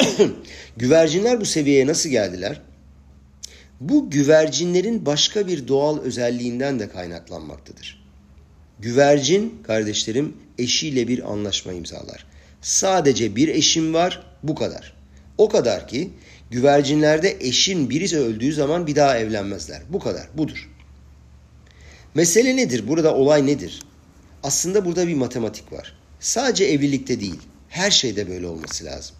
(clears throat) güvercinler bu seviyeye nasıl geldiler? Bu güvercinlerin başka bir doğal özelliğinden de kaynaklanmaktadır. Güvercin kardeşlerim eşiyle bir anlaşma imzalar. Sadece bir eşim var bu kadar. O kadar ki güvercinlerde eşin birisi öldüğü zaman bir daha evlenmezler. Bu kadar budur. Mesele nedir? Burada olay nedir? Aslında burada bir matematik var. Sadece evlilikte değil, her şeyde böyle olması lazım.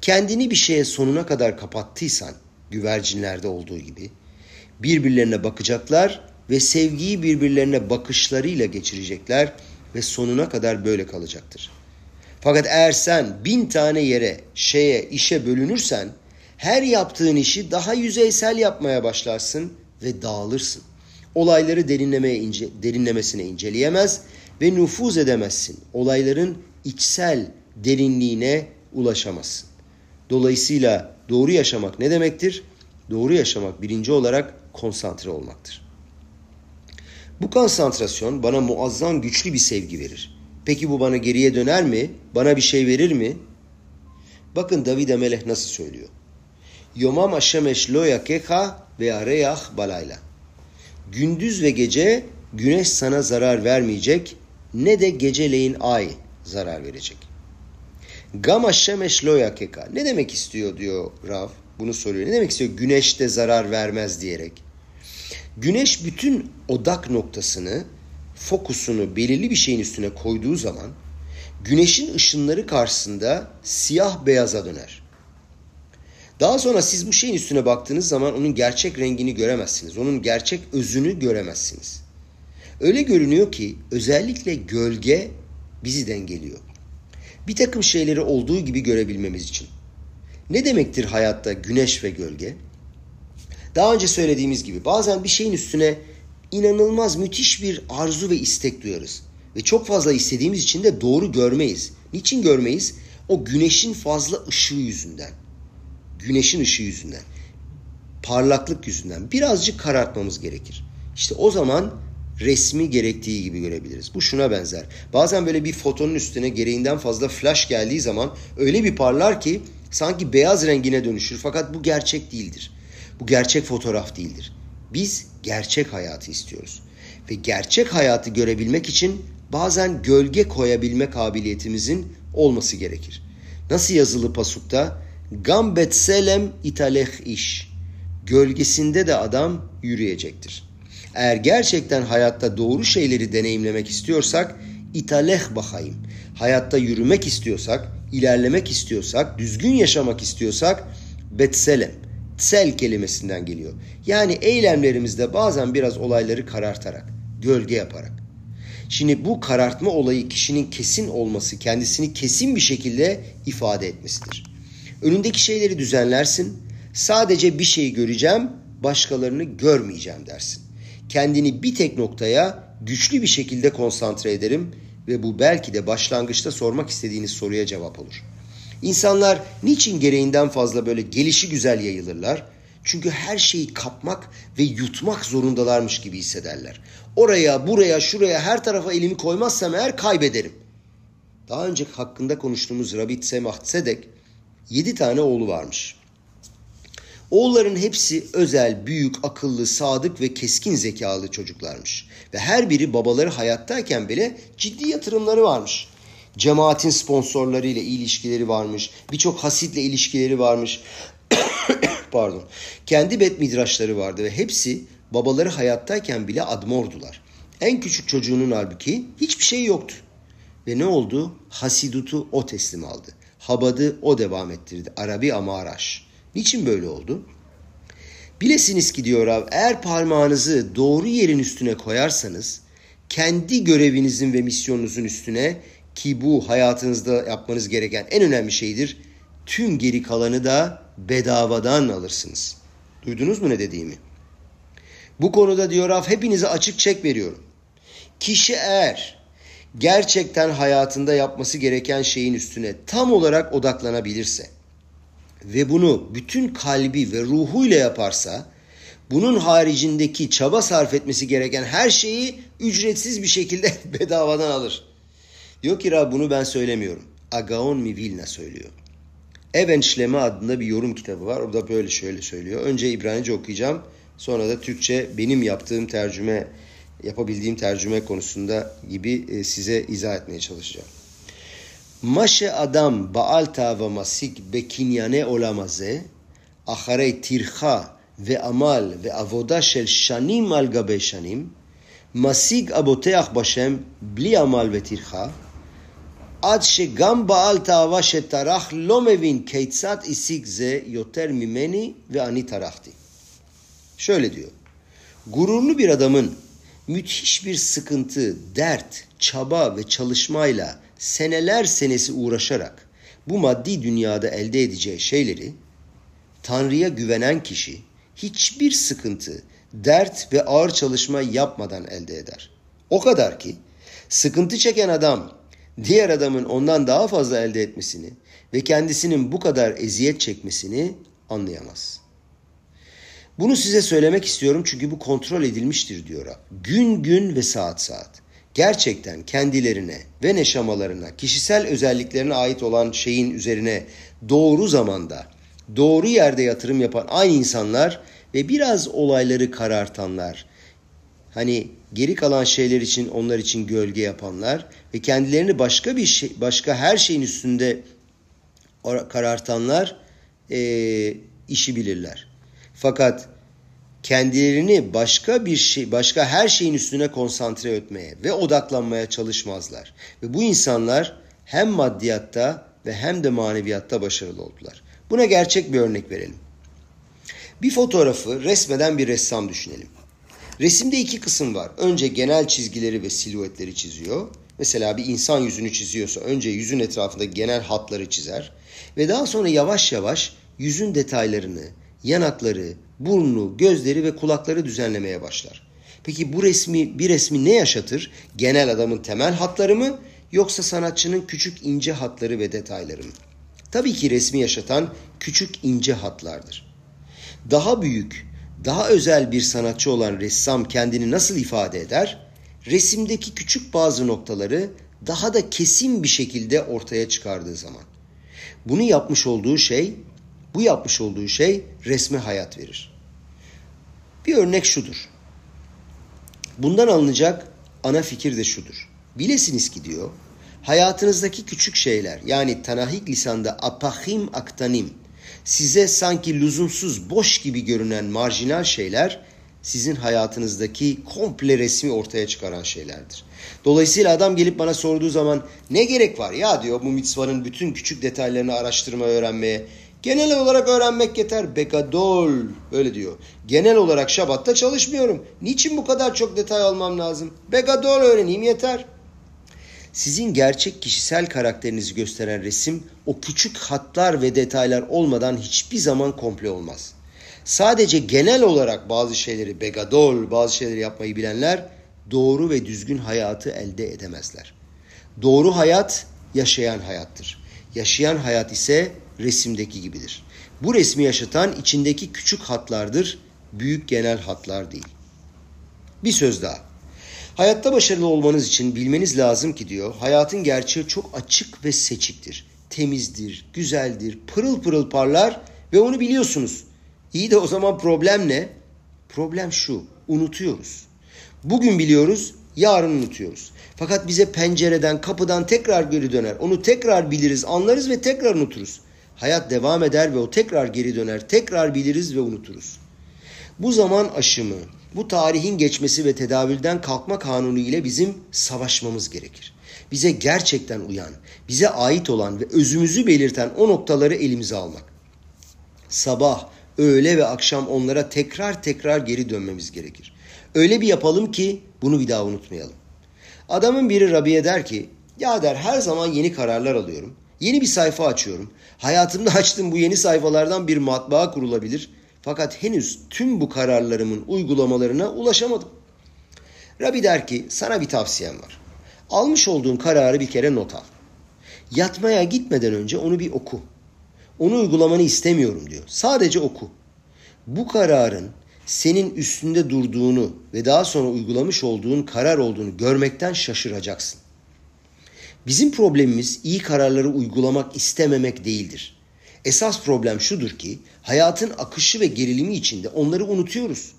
Kendini bir şeye sonuna kadar kapattıysan, güvercinlerde olduğu gibi, birbirlerine bakacaklar ve sevgiyi birbirlerine bakışlarıyla geçirecekler ve sonuna kadar böyle kalacaktır. Fakat eğer sen bin tane yere, şeye, işe bölünürsen, her yaptığın işi daha yüzeysel yapmaya başlarsın ve dağılırsın olayları derinlemeye ince, derinlemesine inceleyemez ve nüfuz edemezsin. Olayların içsel derinliğine ulaşamazsın. Dolayısıyla doğru yaşamak ne demektir? Doğru yaşamak birinci olarak konsantre olmaktır. Bu konsantrasyon bana muazzam güçlü bir sevgi verir. Peki bu bana geriye döner mi? Bana bir şey verir mi? Bakın David Emeleh nasıl söylüyor. Yomam aşemeş lo yakeha ve areyah balayla. Gündüz ve gece güneş sana zarar vermeyecek ne de geceleyin ay zarar verecek. Gama şemeş lo yakeka. Ne demek istiyor diyor Rav. Bunu soruyor. Ne demek istiyor güneş de zarar vermez diyerek. Güneş bütün odak noktasını, fokusunu belirli bir şeyin üstüne koyduğu zaman güneşin ışınları karşısında siyah beyaza döner. Daha sonra siz bu şeyin üstüne baktığınız zaman onun gerçek rengini göremezsiniz. Onun gerçek özünü göremezsiniz. Öyle görünüyor ki özellikle gölge bizi dengeliyor. Bir takım şeyleri olduğu gibi görebilmemiz için. Ne demektir hayatta güneş ve gölge? Daha önce söylediğimiz gibi bazen bir şeyin üstüne inanılmaz müthiş bir arzu ve istek duyarız. Ve çok fazla istediğimiz için de doğru görmeyiz. Niçin görmeyiz? O güneşin fazla ışığı yüzünden. Güneşin ışığı yüzünden. Parlaklık yüzünden. Birazcık karartmamız gerekir. İşte o zaman resmi gerektiği gibi görebiliriz. Bu şuna benzer. Bazen böyle bir fotonun üstüne gereğinden fazla flash geldiği zaman öyle bir parlar ki sanki beyaz rengine dönüşür. Fakat bu gerçek değildir. Bu gerçek fotoğraf değildir. Biz gerçek hayatı istiyoruz. Ve gerçek hayatı görebilmek için bazen gölge koyabilme kabiliyetimizin olması gerekir. Nasıl yazılı pasukta? Gambet selem italeh iş. Gölgesinde de adam yürüyecektir. Eğer gerçekten hayatta doğru şeyleri deneyimlemek istiyorsak italeh bahayım. Hayatta yürümek istiyorsak, ilerlemek istiyorsak, düzgün yaşamak istiyorsak betselem. Tsel kelimesinden geliyor. Yani eylemlerimizde bazen biraz olayları karartarak, gölge yaparak. Şimdi bu karartma olayı kişinin kesin olması, kendisini kesin bir şekilde ifade etmesidir. Önündeki şeyleri düzenlersin. Sadece bir şey göreceğim, başkalarını görmeyeceğim dersin kendini bir tek noktaya güçlü bir şekilde konsantre ederim ve bu belki de başlangıçta sormak istediğiniz soruya cevap olur. İnsanlar niçin gereğinden fazla böyle gelişi güzel yayılırlar? Çünkü her şeyi kapmak ve yutmak zorundalarmış gibi hissederler. Oraya, buraya, şuraya, her tarafa elimi koymazsam eğer kaybederim. Daha önce hakkında konuştuğumuz Rabit Semah Tzedek yedi tane oğlu varmış. Oğulların hepsi özel, büyük, akıllı, sadık ve keskin zekalı çocuklarmış. Ve her biri babaları hayattayken bile ciddi yatırımları varmış. Cemaatin sponsorlarıyla ilişkileri varmış. Birçok hasitle ilişkileri varmış. (coughs) Pardon. Kendi bet midraşları vardı ve hepsi babaları hayattayken bile admordular. En küçük çocuğunun halbuki hiçbir şey yoktu. Ve ne oldu? Hasidutu o teslim aldı. Habad'ı o devam ettirdi. Arabi Amaraş. Niçin böyle oldu? Bilesiniz ki diyor Rav, eğer parmağınızı doğru yerin üstüne koyarsanız, kendi görevinizin ve misyonunuzun üstüne ki bu hayatınızda yapmanız gereken en önemli şeydir, tüm geri kalanı da bedavadan alırsınız. Duydunuz mu ne dediğimi? Bu konuda diyor Rav, hepinize açık çek veriyorum. Kişi eğer gerçekten hayatında yapması gereken şeyin üstüne tam olarak odaklanabilirse, ve bunu bütün kalbi ve ruhuyla yaparsa bunun haricindeki çaba sarf etmesi gereken her şeyi ücretsiz bir şekilde (laughs) bedavadan alır. Diyor ki Rab bunu ben söylemiyorum. Agaon mi Vilna söylüyor. Even Şleme adında bir yorum kitabı var. Orada böyle şöyle söylüyor. Önce İbranice okuyacağım. Sonra da Türkçe benim yaptığım tercüme, yapabildiğim tercüme konusunda gibi e, size izah etmeye çalışacağım. מה שאדם בעל תאווה משיג בקנייני עולם הזה, אחרי טרחה ועמל ועבודה של שנים על גבי שנים, משיג הבוטח בשם בלי עמל וטרחה, עד שגם בעל תאווה שטרח לא mevin כיצד השיג זה יותר ממני ואני טרחתי. Şöyle diyor. Gururlu bir adamın müthiş bir sıkıntı, dert, çaba ve çalışmayla seneler senesi uğraşarak bu maddi dünyada elde edeceği şeyleri Tanrı'ya güvenen kişi hiçbir sıkıntı, dert ve ağır çalışma yapmadan elde eder. O kadar ki sıkıntı çeken adam diğer adamın ondan daha fazla elde etmesini ve kendisinin bu kadar eziyet çekmesini anlayamaz. Bunu size söylemek istiyorum çünkü bu kontrol edilmiştir diyor Rab. Gün gün ve saat saat. gerçekten kendilerine ve neşamalarına, kişisel özelliklerine ait olan şeyin üzerine doğru zamanda, doğru yerde yatırım yapan aynı insanlar ve biraz olayları karartanlar, hani geri kalan şeyler için onlar için gölge yapanlar ve kendilerini başka bir şey, başka her şeyin üstünde karartanlar e, işi bilirler. Fakat kendilerini başka bir şey, başka her şeyin üstüne konsantre etmeye ve odaklanmaya çalışmazlar. Ve bu insanlar hem maddiyatta ve hem de maneviyatta başarılı oldular. Buna gerçek bir örnek verelim. Bir fotoğrafı resmeden bir ressam düşünelim. Resimde iki kısım var. Önce genel çizgileri ve silüetleri çiziyor. Mesela bir insan yüzünü çiziyorsa önce yüzün etrafında genel hatları çizer ve daha sonra yavaş yavaş yüzün detaylarını, yanakları, burnu, gözleri ve kulakları düzenlemeye başlar. Peki bu resmi bir resmi ne yaşatır? Genel adamın temel hatları mı yoksa sanatçının küçük ince hatları ve detayları mı? Tabii ki resmi yaşatan küçük ince hatlardır. Daha büyük, daha özel bir sanatçı olan ressam kendini nasıl ifade eder? Resimdeki küçük bazı noktaları daha da kesin bir şekilde ortaya çıkardığı zaman. Bunu yapmış olduğu şey, bu yapmış olduğu şey resme hayat verir. Bir örnek şudur. Bundan alınacak ana fikir de şudur. Bilesiniz ki diyor, hayatınızdaki küçük şeyler yani tanahik lisanda apahim aktanim size sanki lüzumsuz, boş gibi görünen marjinal şeyler sizin hayatınızdaki komple resmi ortaya çıkaran şeylerdir. Dolayısıyla adam gelip bana sorduğu zaman ne gerek var ya diyor bu mitzvanın bütün küçük detaylarını araştırma öğrenmeye. Genel olarak öğrenmek yeter. Bekadol öyle diyor. Genel olarak şabatta çalışmıyorum. Niçin bu kadar çok detay almam lazım? Bekadol öğreneyim yeter. Sizin gerçek kişisel karakterinizi gösteren resim o küçük hatlar ve detaylar olmadan hiçbir zaman komple olmaz. Sadece genel olarak bazı şeyleri begadol, bazı şeyleri yapmayı bilenler doğru ve düzgün hayatı elde edemezler. Doğru hayat yaşayan hayattır. Yaşayan hayat ise resimdeki gibidir. Bu resmi yaşatan içindeki küçük hatlardır, büyük genel hatlar değil. Bir söz daha. Hayatta başarılı olmanız için bilmeniz lazım ki diyor, hayatın gerçeği çok açık ve seçiktir. Temizdir, güzeldir, pırıl pırıl parlar ve onu biliyorsunuz. İyi de o zaman problem ne? Problem şu, unutuyoruz. Bugün biliyoruz, yarın unutuyoruz. Fakat bize pencereden, kapıdan tekrar geri döner. Onu tekrar biliriz, anlarız ve tekrar unuturuz. Hayat devam eder ve o tekrar geri döner. Tekrar biliriz ve unuturuz. Bu zaman aşımı, bu tarihin geçmesi ve tedavülden kalkma kanunu ile bizim savaşmamız gerekir. Bize gerçekten uyan, bize ait olan ve özümüzü belirten o noktaları elimize almak. Sabah, öğle ve akşam onlara tekrar tekrar geri dönmemiz gerekir. Öyle bir yapalım ki bunu bir daha unutmayalım. Adamın biri Rabi'ye der ki, ya der her zaman yeni kararlar alıyorum. Yeni bir sayfa açıyorum. Hayatımda açtığım bu yeni sayfalardan bir matbaa kurulabilir. Fakat henüz tüm bu kararlarımın uygulamalarına ulaşamadım. Rabbi der ki sana bir tavsiyem var. Almış olduğun kararı bir kere not al. Yatmaya gitmeden önce onu bir oku. Onu uygulamanı istemiyorum diyor. Sadece oku. Bu kararın senin üstünde durduğunu ve daha sonra uygulamış olduğun karar olduğunu görmekten şaşıracaksın. Bizim problemimiz iyi kararları uygulamak istememek değildir. Esas problem şudur ki hayatın akışı ve gerilimi içinde onları unutuyoruz.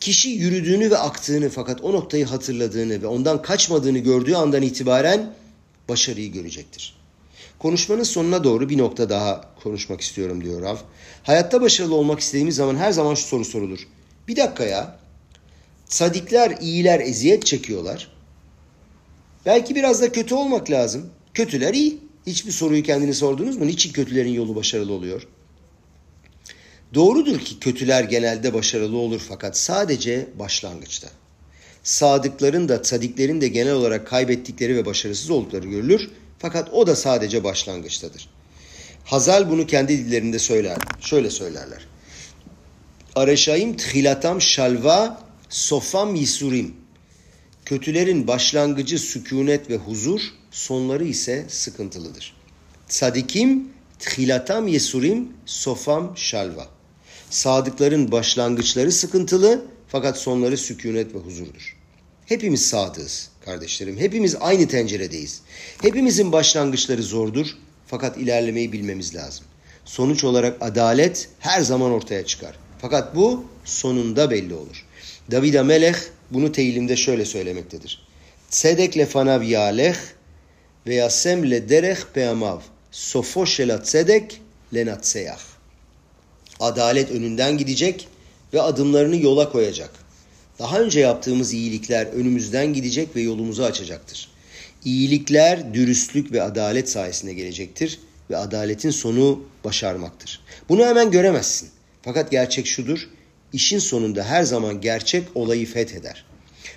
Kişi yürüdüğünü ve aktığını fakat o noktayı hatırladığını ve ondan kaçmadığını gördüğü andan itibaren başarıyı görecektir. Konuşmanın sonuna doğru bir nokta daha konuşmak istiyorum diyor Rav. Hayatta başarılı olmak istediğimiz zaman her zaman şu soru sorulur. Bir dakika ya. Sadikler, iyiler eziyet çekiyorlar. Belki biraz da kötü olmak lazım. Kötüler iyi. Hiçbir soruyu kendini sordunuz mu? Niçin kötülerin yolu başarılı oluyor? Doğrudur ki kötüler genelde başarılı olur fakat sadece başlangıçta. Sadıkların da sadiklerin de genel olarak kaybettikleri ve başarısız oldukları görülür. Fakat o da sadece başlangıçtadır. Hazal bunu kendi dillerinde söyler. Şöyle söylerler. Areşayim thilatam şalva sofam yisurim. Kötülerin başlangıcı sükunet ve huzur, sonları ise sıkıntılıdır. Sadikim thilatam yesurim sofam şalva. Sadıkların başlangıçları sıkıntılı fakat sonları sükunet ve huzurdur. Hepimiz sadığız kardeşlerim. Hepimiz aynı tenceredeyiz. Hepimizin başlangıçları zordur fakat ilerlemeyi bilmemiz lazım. Sonuç olarak adalet her zaman ortaya çıkar. Fakat bu sonunda belli olur. David Amelech bunu teyilimde şöyle söylemektedir. Tzedek lefanav yalech ve yasem le derech peamav. Sofo shela tzedek lenatseyah. Adalet önünden gidecek ve adımlarını yola koyacak. Daha önce yaptığımız iyilikler önümüzden gidecek ve yolumuzu açacaktır. İyilikler dürüstlük ve adalet sayesinde gelecektir ve adaletin sonu başarmaktır. Bunu hemen göremezsin. Fakat gerçek şudur, işin sonunda her zaman gerçek olayı fetheder.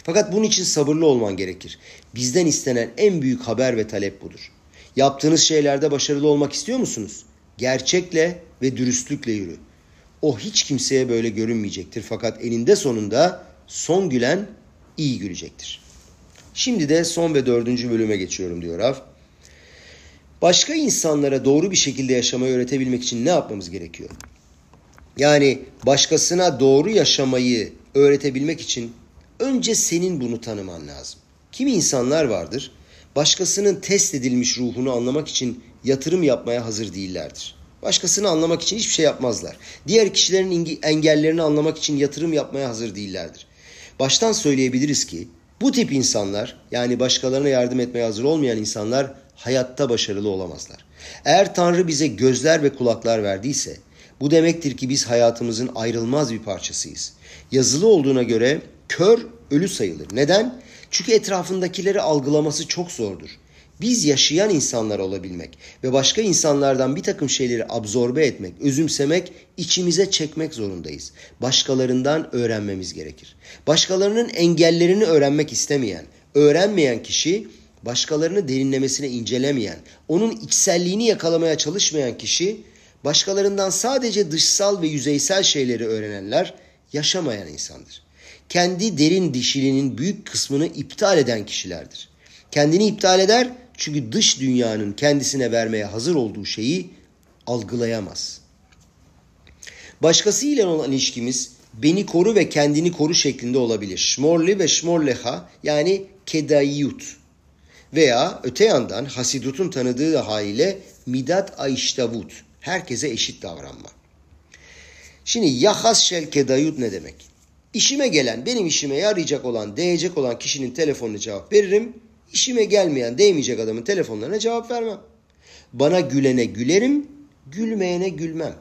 Fakat bunun için sabırlı olman gerekir. Bizden istenen en büyük haber ve talep budur. Yaptığınız şeylerde başarılı olmak istiyor musunuz? Gerçekle ve dürüstlükle yürü. O hiç kimseye böyle görünmeyecektir fakat eninde sonunda son gülen iyi gülecektir. Şimdi de son ve dördüncü bölüme geçiyorum diyor Rav. Başka insanlara doğru bir şekilde yaşamayı öğretebilmek için ne yapmamız gerekiyor? Yani başkasına doğru yaşamayı öğretebilmek için önce senin bunu tanıman lazım. Kimi insanlar vardır, başkasının test edilmiş ruhunu anlamak için yatırım yapmaya hazır değillerdir. Başkasını anlamak için hiçbir şey yapmazlar. Diğer kişilerin engellerini anlamak için yatırım yapmaya hazır değillerdir. Baştan söyleyebiliriz ki bu tip insanlar yani başkalarına yardım etmeye hazır olmayan insanlar hayatta başarılı olamazlar. Eğer Tanrı bize gözler ve kulaklar verdiyse bu demektir ki biz hayatımızın ayrılmaz bir parçasıyız. Yazılı olduğuna göre kör ölü sayılır. Neden? Çünkü etrafındakileri algılaması çok zordur. Biz yaşayan insanlar olabilmek ve başka insanlardan bir takım şeyleri absorbe etmek, özümsemek, içimize çekmek zorundayız. Başkalarından öğrenmemiz gerekir. Başkalarının engellerini öğrenmek istemeyen, öğrenmeyen kişi başkalarını derinlemesine incelemeyen, onun içselliğini yakalamaya çalışmayan kişi, başkalarından sadece dışsal ve yüzeysel şeyleri öğrenenler yaşamayan insandır. Kendi derin dişilinin büyük kısmını iptal eden kişilerdir. Kendini iptal eder çünkü dış dünyanın kendisine vermeye hazır olduğu şeyi algılayamaz. Başkası ile olan ilişkimiz beni koru ve kendini koru şeklinde olabilir. Şmorli ve şmorleha yani kedayyut veya öte yandan Hasidut'un tanıdığı haliyle midat ayştavut. Herkese eşit davranma. Şimdi yahas şel kedayut ne demek? İşime gelen, benim işime yarayacak olan, değecek olan kişinin telefonuna cevap veririm. İşime gelmeyen, değmeyecek adamın telefonlarına cevap vermem. Bana gülene gülerim, gülmeyene gülmem.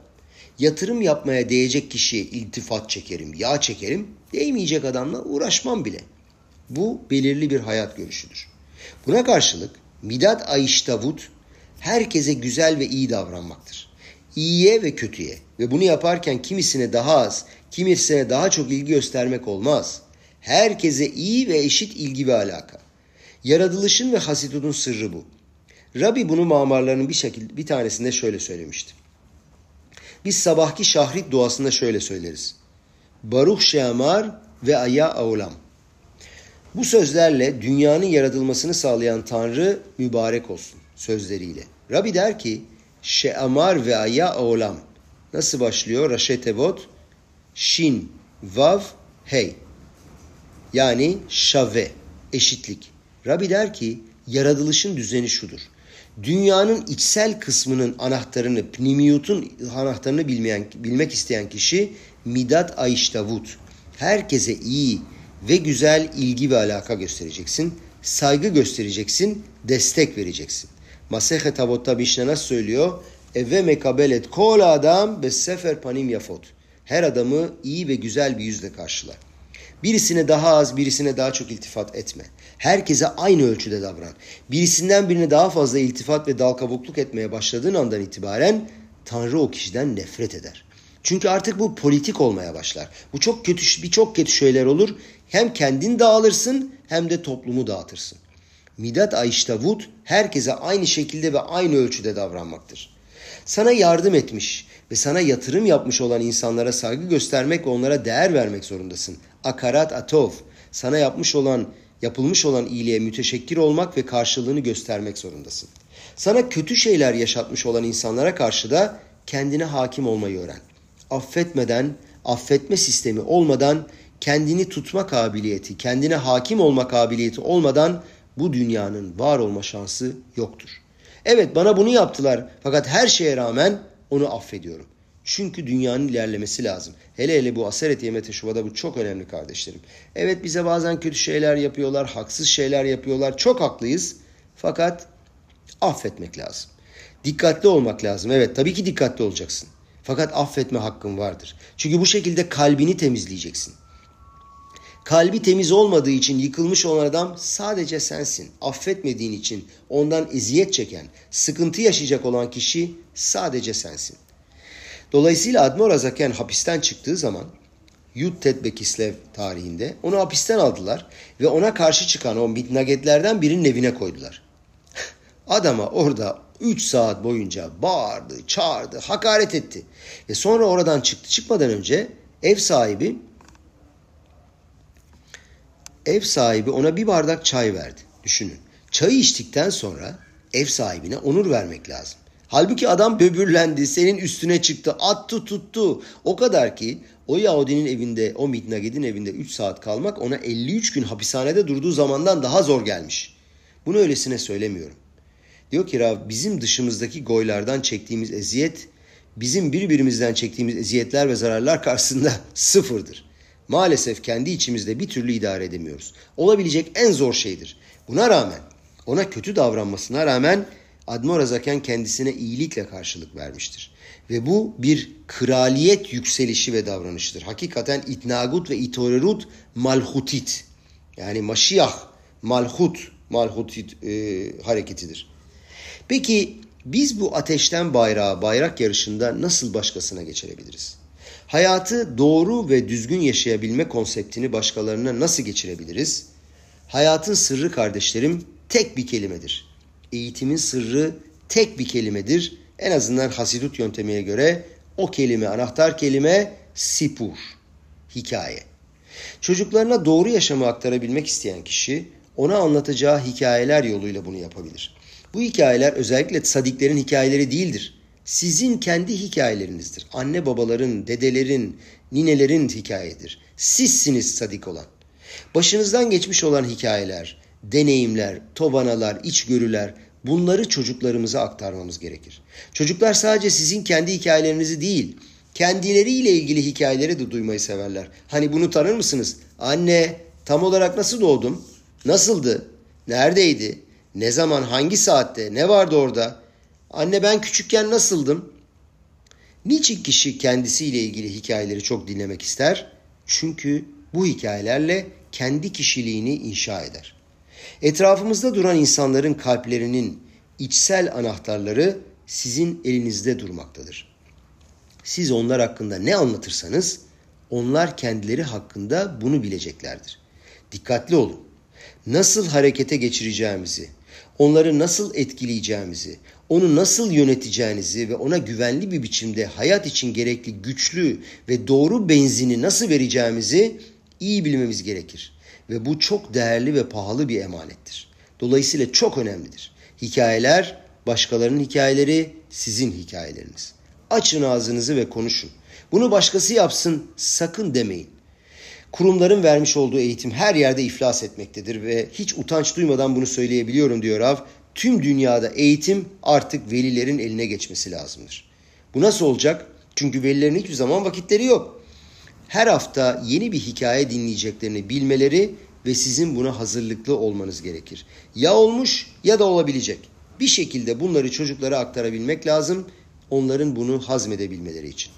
Yatırım yapmaya değecek kişiye iltifat çekerim, yağ çekerim, değmeyecek adamla uğraşmam bile. Bu belirli bir hayat görüşüdür. Buna karşılık midat ayiştavut herkese güzel ve iyi davranmaktır. İyiye ve kötüye ve bunu yaparken kimisine daha az, kimisine daha çok ilgi göstermek olmaz. Herkese iyi ve eşit ilgi ve alaka. Yaratılışın ve hasidudun sırrı bu. Rabbi bunu mamarlarının bir şekilde bir tanesinde şöyle söylemişti. Biz sabahki şahrit duasında şöyle söyleriz. Baruch Şeamar ve Aya Aulam. Bu sözlerle dünyanın yaratılmasını sağlayan Tanrı mübarek olsun sözleriyle. Rabbi der ki Şeamar ve Aya Aulam. Nasıl başlıyor? Raşetevot Shin Vav Hey. Yani şave, eşitlik. Rabbi der ki yaratılışın düzeni şudur. Dünyanın içsel kısmının anahtarını, pnimiyutun anahtarını bilmeyen, bilmek isteyen kişi midat ayiştavut. Herkese iyi ve güzel ilgi ve alaka göstereceksin. Saygı göstereceksin, destek vereceksin. Masehet Avot'ta Bişne nasıl söylüyor? Eve mekabelet kol adam ve sefer panim yafot. Her adamı iyi ve güzel bir yüzle karşıla. Birisine daha az, birisine daha çok iltifat etme. Herkese aynı ölçüde davran. Birisinden birine daha fazla iltifat ve dal kabukluk etmeye başladığın andan itibaren Tanrı o kişiden nefret eder. Çünkü artık bu politik olmaya başlar. Bu çok kötü, birçok kötü şeyler olur. Hem kendin dağılırsın hem de toplumu dağıtırsın. Midat ayiştavut herkese aynı şekilde ve aynı ölçüde davranmaktır. Sana yardım etmiş ve sana yatırım yapmış olan insanlara saygı göstermek ve onlara değer vermek zorundasın. Akarat atov, sana yapmış olan, yapılmış olan iyiliğe müteşekkir olmak ve karşılığını göstermek zorundasın. Sana kötü şeyler yaşatmış olan insanlara karşı da kendine hakim olmayı öğren. Affetmeden, affetme sistemi olmadan kendini tutma kabiliyeti, kendine hakim olma kabiliyeti olmadan bu dünyanın var olma şansı yoktur. Evet bana bunu yaptılar fakat her şeye rağmen onu affediyorum. Çünkü dünyanın ilerlemesi lazım. Hele hele bu Aseret Yemete Şuba'da bu çok önemli kardeşlerim. Evet bize bazen kötü şeyler yapıyorlar, haksız şeyler yapıyorlar. Çok haklıyız. Fakat affetmek lazım. Dikkatli olmak lazım. Evet tabii ki dikkatli olacaksın. Fakat affetme hakkın vardır. Çünkü bu şekilde kalbini temizleyeceksin. Kalbi temiz olmadığı için yıkılmış olan adam sadece sensin. Affetmediğin için ondan eziyet çeken, sıkıntı yaşayacak olan kişi sadece sensin. Dolayısıyla Admor Azaken hapisten çıktığı zaman Yudtet Bekislev tarihinde onu hapisten aldılar ve ona karşı çıkan o mitnagetlerden birinin evine koydular. (laughs) Adama orada 3 saat boyunca bağırdı, çağırdı, hakaret etti. Ve sonra oradan çıktı. Çıkmadan önce ev sahibi ev sahibi ona bir bardak çay verdi. Düşünün. Çayı içtikten sonra ev sahibine onur vermek lazım. Halbuki adam böbürlendi, senin üstüne çıktı, attı tuttu. O kadar ki o Yahudinin evinde, o Mitnaged'in evinde 3 saat kalmak ona 53 gün hapishanede durduğu zamandan daha zor gelmiş. Bunu öylesine söylemiyorum. Diyor ki Rav bizim dışımızdaki goylardan çektiğimiz eziyet bizim birbirimizden çektiğimiz eziyetler ve zararlar karşısında (laughs) sıfırdır. Maalesef kendi içimizde bir türlü idare edemiyoruz. Olabilecek en zor şeydir. Buna rağmen ona kötü davranmasına rağmen Admor Azaken kendisine iyilikle karşılık vermiştir. Ve bu bir kraliyet yükselişi ve davranışıdır. Hakikaten itnagut ve itorerut malhutit. Yani maşiyah, malhut, malhutit e, hareketidir. Peki biz bu ateşten bayrağa, bayrak yarışında nasıl başkasına geçirebiliriz? Hayatı doğru ve düzgün yaşayabilme konseptini başkalarına nasıl geçirebiliriz? Hayatın sırrı kardeşlerim tek bir kelimedir. Eğitimin sırrı tek bir kelimedir. En azından Hasidut yöntemine göre o kelime, anahtar kelime sipur, hikaye. Çocuklarına doğru yaşamı aktarabilmek isteyen kişi ona anlatacağı hikayeler yoluyla bunu yapabilir. Bu hikayeler özellikle sadiklerin hikayeleri değildir. Sizin kendi hikayelerinizdir. Anne babaların, dedelerin, ninelerin hikayedir. Sizsiniz sadik olan. Başınızdan geçmiş olan hikayeler, deneyimler, tobanalar, içgörüler bunları çocuklarımıza aktarmamız gerekir. Çocuklar sadece sizin kendi hikayelerinizi değil, kendileriyle ilgili hikayeleri de duymayı severler. Hani bunu tanır mısınız? Anne, tam olarak nasıl doğdum? Nasıldı? Neredeydi? Ne zaman, hangi saatte, ne vardı orada? Anne ben küçükken nasıldım? Niçin kişi kendisiyle ilgili hikayeleri çok dinlemek ister? Çünkü bu hikayelerle kendi kişiliğini inşa eder. Etrafımızda duran insanların kalplerinin içsel anahtarları sizin elinizde durmaktadır. Siz onlar hakkında ne anlatırsanız onlar kendileri hakkında bunu bileceklerdir. Dikkatli olun. Nasıl harekete geçireceğimizi, onları nasıl etkileyeceğimizi, onu nasıl yöneteceğinizi ve ona güvenli bir biçimde hayat için gerekli güçlü ve doğru benzini nasıl vereceğimizi iyi bilmemiz gerekir. Ve bu çok değerli ve pahalı bir emanettir. Dolayısıyla çok önemlidir. Hikayeler, başkalarının hikayeleri, sizin hikayeleriniz. Açın ağzınızı ve konuşun. Bunu başkası yapsın sakın demeyin. Kurumların vermiş olduğu eğitim her yerde iflas etmektedir ve hiç utanç duymadan bunu söyleyebiliyorum diyor Av. Tüm dünyada eğitim artık velilerin eline geçmesi lazımdır. Bu nasıl olacak? Çünkü velilerin hiçbir zaman vakitleri yok. Her hafta yeni bir hikaye dinleyeceklerini bilmeleri ve sizin buna hazırlıklı olmanız gerekir. Ya olmuş ya da olabilecek. Bir şekilde bunları çocuklara aktarabilmek lazım. Onların bunu hazmedebilmeleri için.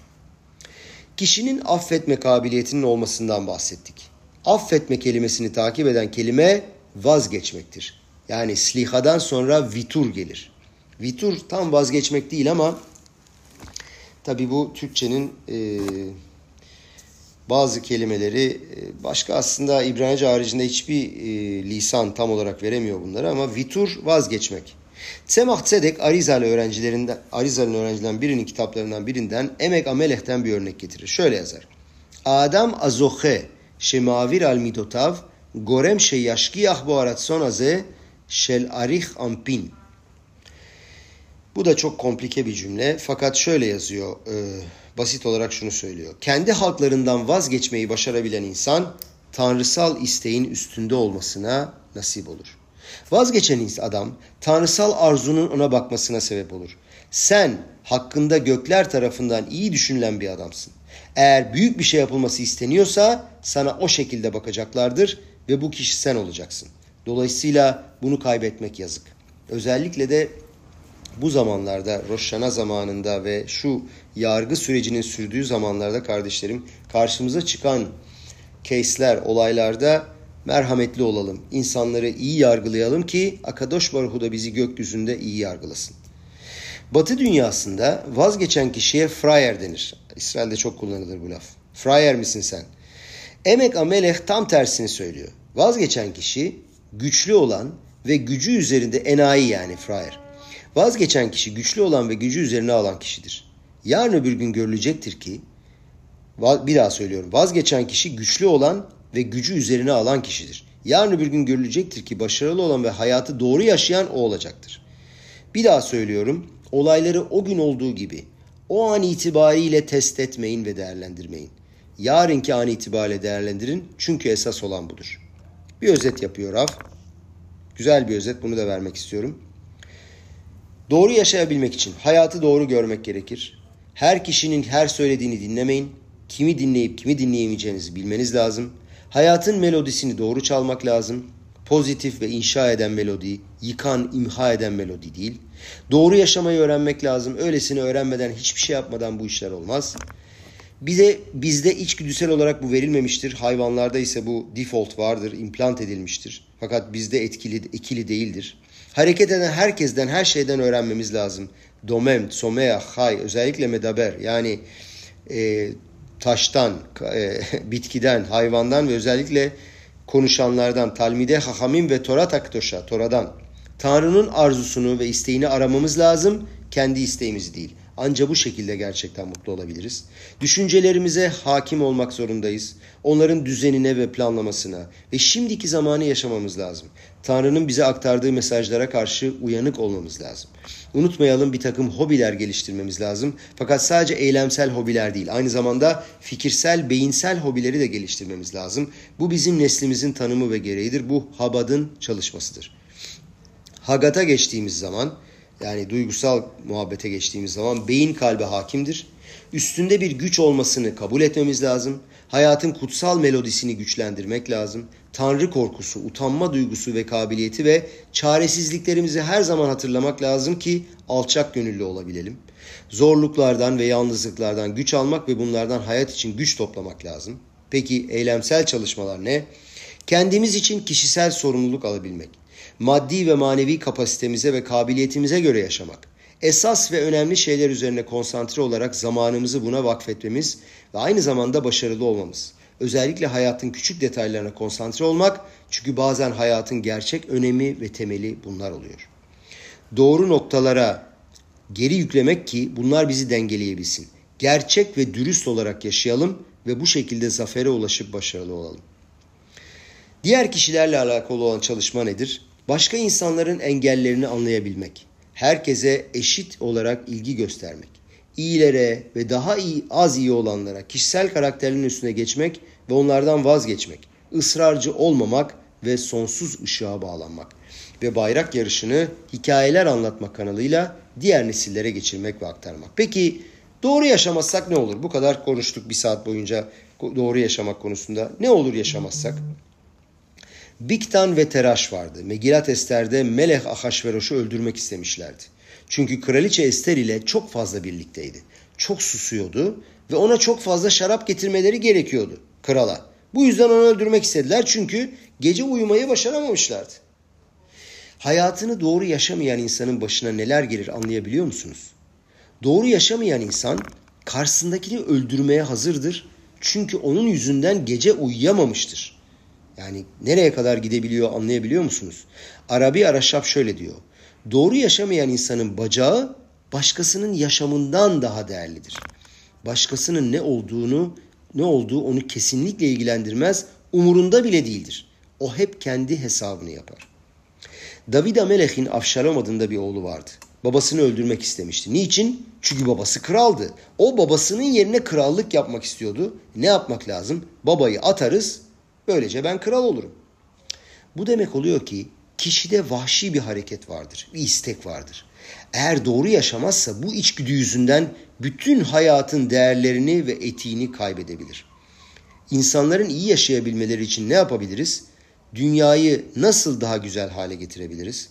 Kişinin affetme kabiliyetinin olmasından bahsettik. Affetme kelimesini takip eden kelime vazgeçmektir. Yani slihadan sonra vitur gelir. Vitur tam vazgeçmek değil ama tabi bu Türkçenin e, bazı kelimeleri e, başka aslında İbranice haricinde hiçbir e, lisan tam olarak veremiyor bunları ama vitur vazgeçmek. Tzemach Tzedek Arizal öğrencilerinden Arizal'ın öğrencilerinden birinin kitaplarından birinden Emek Ameleh'ten bir örnek getirir. Şöyle yazar. Adam azoche şemavir al midotav gorem sheyaşkiyah bu aratson aze shel arich ampin. Bu da çok komplike bir cümle fakat şöyle yazıyor, e, basit olarak şunu söylüyor. Kendi halklarından vazgeçmeyi başarabilen insan tanrısal isteğin üstünde olmasına nasip olur. Vazgeçen adam tanrısal arzunun ona bakmasına sebep olur. Sen hakkında gökler tarafından iyi düşünülen bir adamsın. Eğer büyük bir şey yapılması isteniyorsa sana o şekilde bakacaklardır ve bu kişi sen olacaksın. Dolayısıyla bunu kaybetmek yazık. Özellikle de bu zamanlarda Roşana zamanında ve şu yargı sürecinin sürdüğü zamanlarda kardeşlerim karşımıza çıkan case'ler, olaylarda merhametli olalım. İnsanları iyi yargılayalım ki Akadosh Baruhu da bizi gökyüzünde iyi yargılasın. Batı dünyasında vazgeçen kişiye frayer denir. İsrail'de çok kullanılır bu laf. Frayer misin sen? Emek Amelech tam tersini söylüyor. Vazgeçen kişi güçlü olan ve gücü üzerinde enayi yani frayer. Vazgeçen kişi güçlü olan ve gücü üzerine alan kişidir. Yarın öbür gün görülecektir ki bir daha söylüyorum. Vazgeçen kişi güçlü olan ve gücü üzerine alan kişidir. Yarın öbür gün görülecektir ki başarılı olan ve hayatı doğru yaşayan o olacaktır. Bir daha söylüyorum. Olayları o gün olduğu gibi o an itibariyle test etmeyin ve değerlendirmeyin. Yarınki an itibariyle değerlendirin çünkü esas olan budur. Bir özet yapıyor Rav. Güzel bir özet bunu da vermek istiyorum. Doğru yaşayabilmek için hayatı doğru görmek gerekir. Her kişinin her söylediğini dinlemeyin. Kimi dinleyip kimi dinleyemeyeceğinizi bilmeniz lazım. Hayatın melodisini doğru çalmak lazım. Pozitif ve inşa eden melodi, yıkan, imha eden melodi değil. Doğru yaşamayı öğrenmek lazım. Öylesini öğrenmeden, hiçbir şey yapmadan bu işler olmaz. Bir de bizde içgüdüsel olarak bu verilmemiştir. Hayvanlarda ise bu default vardır, implant edilmiştir. Fakat bizde etkili, ikili değildir. Hareket eden herkesten, her şeyden öğrenmemiz lazım. Domem, somea, hay, özellikle medaber yani e, taştan, e, (laughs) bitkiden, hayvandan ve özellikle konuşanlardan, talmide, hahamim ve Tora taktoşa, Tora'dan. Tanrı'nın arzusunu ve isteğini aramamız lazım, kendi isteğimizi değil. Ancak bu şekilde gerçekten mutlu olabiliriz. Düşüncelerimize hakim olmak zorundayız. Onların düzenine ve planlamasına ve şimdiki zamanı yaşamamız lazım. Tanrı'nın bize aktardığı mesajlara karşı uyanık olmamız lazım. Unutmayalım bir takım hobiler geliştirmemiz lazım. Fakat sadece eylemsel hobiler değil, aynı zamanda fikirsel, beyinsel hobileri de geliştirmemiz lazım. Bu bizim neslimizin tanımı ve gereğidir. Bu Habad'ın çalışmasıdır. Hagat'a geçtiğimiz zaman yani duygusal muhabbete geçtiğimiz zaman beyin kalbe hakimdir. Üstünde bir güç olmasını kabul etmemiz lazım. Hayatın kutsal melodisini güçlendirmek lazım. Tanrı korkusu, utanma duygusu ve kabiliyeti ve çaresizliklerimizi her zaman hatırlamak lazım ki alçak gönüllü olabilelim. Zorluklardan ve yalnızlıklardan güç almak ve bunlardan hayat için güç toplamak lazım. Peki eylemsel çalışmalar ne? Kendimiz için kişisel sorumluluk alabilmek maddi ve manevi kapasitemize ve kabiliyetimize göre yaşamak, esas ve önemli şeyler üzerine konsantre olarak zamanımızı buna vakfetmemiz ve aynı zamanda başarılı olmamız. Özellikle hayatın küçük detaylarına konsantre olmak çünkü bazen hayatın gerçek önemi ve temeli bunlar oluyor. Doğru noktalara geri yüklemek ki bunlar bizi dengeleyebilsin. Gerçek ve dürüst olarak yaşayalım ve bu şekilde zafere ulaşıp başarılı olalım. Diğer kişilerle alakalı olan çalışma nedir? Başka insanların engellerini anlayabilmek, herkese eşit olarak ilgi göstermek, iyilere ve daha iyi az iyi olanlara kişisel karakterinin üstüne geçmek ve onlardan vazgeçmek, ısrarcı olmamak ve sonsuz ışığa bağlanmak ve bayrak yarışını hikayeler anlatmak kanalıyla diğer nesillere geçirmek ve aktarmak. Peki doğru yaşamazsak ne olur? Bu kadar konuştuk bir saat boyunca doğru yaşamak konusunda. Ne olur yaşamazsak? Biktan ve Teraş vardı. Megilat Ester'de Melek Ahasveroş'u öldürmek istemişlerdi. Çünkü kraliçe Ester ile çok fazla birlikteydi. Çok susuyordu ve ona çok fazla şarap getirmeleri gerekiyordu krala. Bu yüzden onu öldürmek istediler çünkü gece uyumayı başaramamışlardı. Hayatını doğru yaşamayan insanın başına neler gelir anlayabiliyor musunuz? Doğru yaşamayan insan karşısındakini öldürmeye hazırdır. Çünkü onun yüzünden gece uyuyamamıştır. Yani nereye kadar gidebiliyor anlayabiliyor musunuz? Arabi Araşap şöyle diyor. Doğru yaşamayan insanın bacağı başkasının yaşamından daha değerlidir. Başkasının ne olduğunu, ne olduğu onu kesinlikle ilgilendirmez, umurunda bile değildir. O hep kendi hesabını yapar. David Amelech'in Avşalom adında bir oğlu vardı. Babasını öldürmek istemişti. Niçin? Çünkü babası kraldı. O babasının yerine krallık yapmak istiyordu. Ne yapmak lazım? Babayı atarız, böylece ben kral olurum. Bu demek oluyor ki kişide vahşi bir hareket vardır, bir istek vardır. Eğer doğru yaşamazsa bu içgüdü yüzünden bütün hayatın değerlerini ve etiğini kaybedebilir. İnsanların iyi yaşayabilmeleri için ne yapabiliriz? Dünyayı nasıl daha güzel hale getirebiliriz?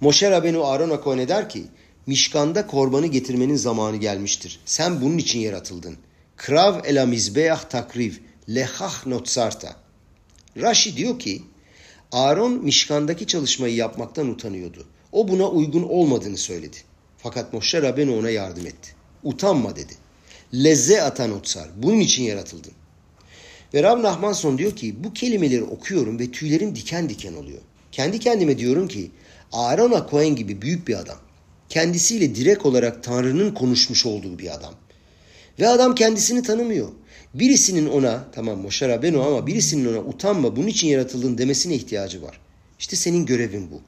Moşer Rabenu Aaron Akohane der ki, Mişkanda korbanı getirmenin zamanı gelmiştir. Sen bunun için yaratıldın. Krav ela mizbeah takriv lehah notsarta. Rashi diyor ki, Aaron Mişkandaki çalışmayı yapmaktan utanıyordu. O buna uygun olmadığını söyledi. Fakat Moşe Rabenu ona yardım etti. Utanma dedi. Lezze atan otsar. Bunun için yaratıldın. Ve Rav Nahmanson diyor ki bu kelimeleri okuyorum ve tüylerim diken diken oluyor. Kendi kendime diyorum ki Aaron Cohen gibi büyük bir adam. Kendisiyle direkt olarak Tanrı'nın konuşmuş olduğu bir adam. Ve adam kendisini tanımıyor. Birisinin ona, tamam Moshe Rabbeinu ama birisinin ona utanma bunun için yaratıldın demesine ihtiyacı var. İşte senin görevin bu.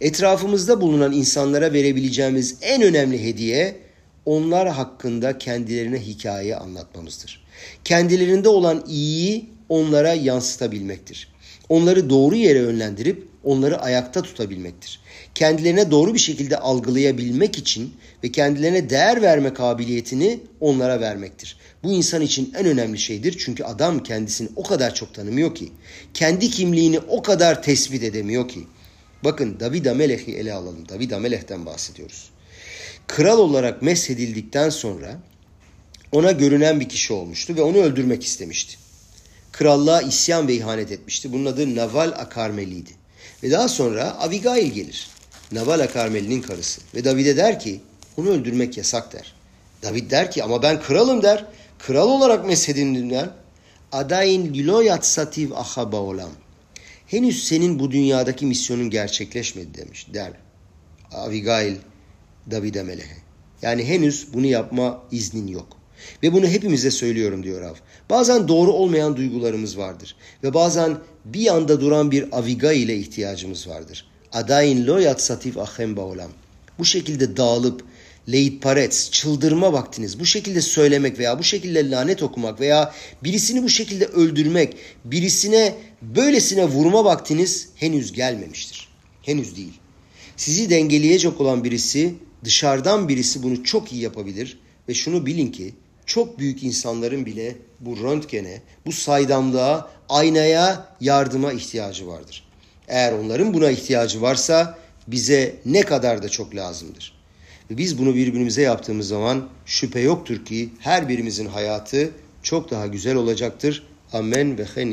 Etrafımızda bulunan insanlara verebileceğimiz en önemli hediye onlar hakkında kendilerine hikaye anlatmamızdır. Kendilerinde olan iyiyi onlara yansıtabilmektir. Onları doğru yere yönlendirip onları ayakta tutabilmektir. Kendilerine doğru bir şekilde algılayabilmek için ve kendilerine değer verme kabiliyetini onlara vermektir. Bu insan için en önemli şeydir çünkü adam kendisini o kadar çok tanımıyor ki, kendi kimliğini o kadar tespit edemiyor ki. Bakın David Amelech'i ele alalım. David Amelech'ten bahsediyoruz. Kral olarak meshedildikten sonra ona görünen bir kişi olmuştu ve onu öldürmek istemişti. Krallığa isyan ve ihanet etmişti. Bunun adı Naval Akarmeli'ydi. Ve daha sonra Abigail gelir. Naval Akarmeli'nin karısı. Ve David'e der ki onu öldürmek yasak der. David der ki ama ben kralım der. Kral olarak meshedildim der. Adayin liloyat sativ aha baolam. Henüz senin bu dünyadaki misyonun gerçekleşmedi demiş der. Abigail David'e melehe. Yani henüz bunu yapma iznin yok. Ve bunu hepimize söylüyorum diyor Rav. Bazen doğru olmayan duygularımız vardır. Ve bazen bir anda duran bir aviga ile ihtiyacımız vardır. Adayin lo yatsatif ahem baolam. Bu şekilde dağılıp leit parets, çıldırma vaktiniz bu şekilde söylemek veya bu şekilde lanet okumak veya birisini bu şekilde öldürmek, birisine böylesine vurma vaktiniz henüz gelmemiştir. Henüz değil. Sizi dengeleyecek olan birisi, dışarıdan birisi bunu çok iyi yapabilir ve şunu bilin ki çok büyük insanların bile bu röntgene, bu saydamlığa, aynaya, yardıma ihtiyacı vardır. Eğer onların buna ihtiyacı varsa bize ne kadar da çok lazımdır. Ve biz bunu birbirimize yaptığımız zaman şüphe yoktur ki her birimizin hayatı çok daha güzel olacaktır. Amen ve hen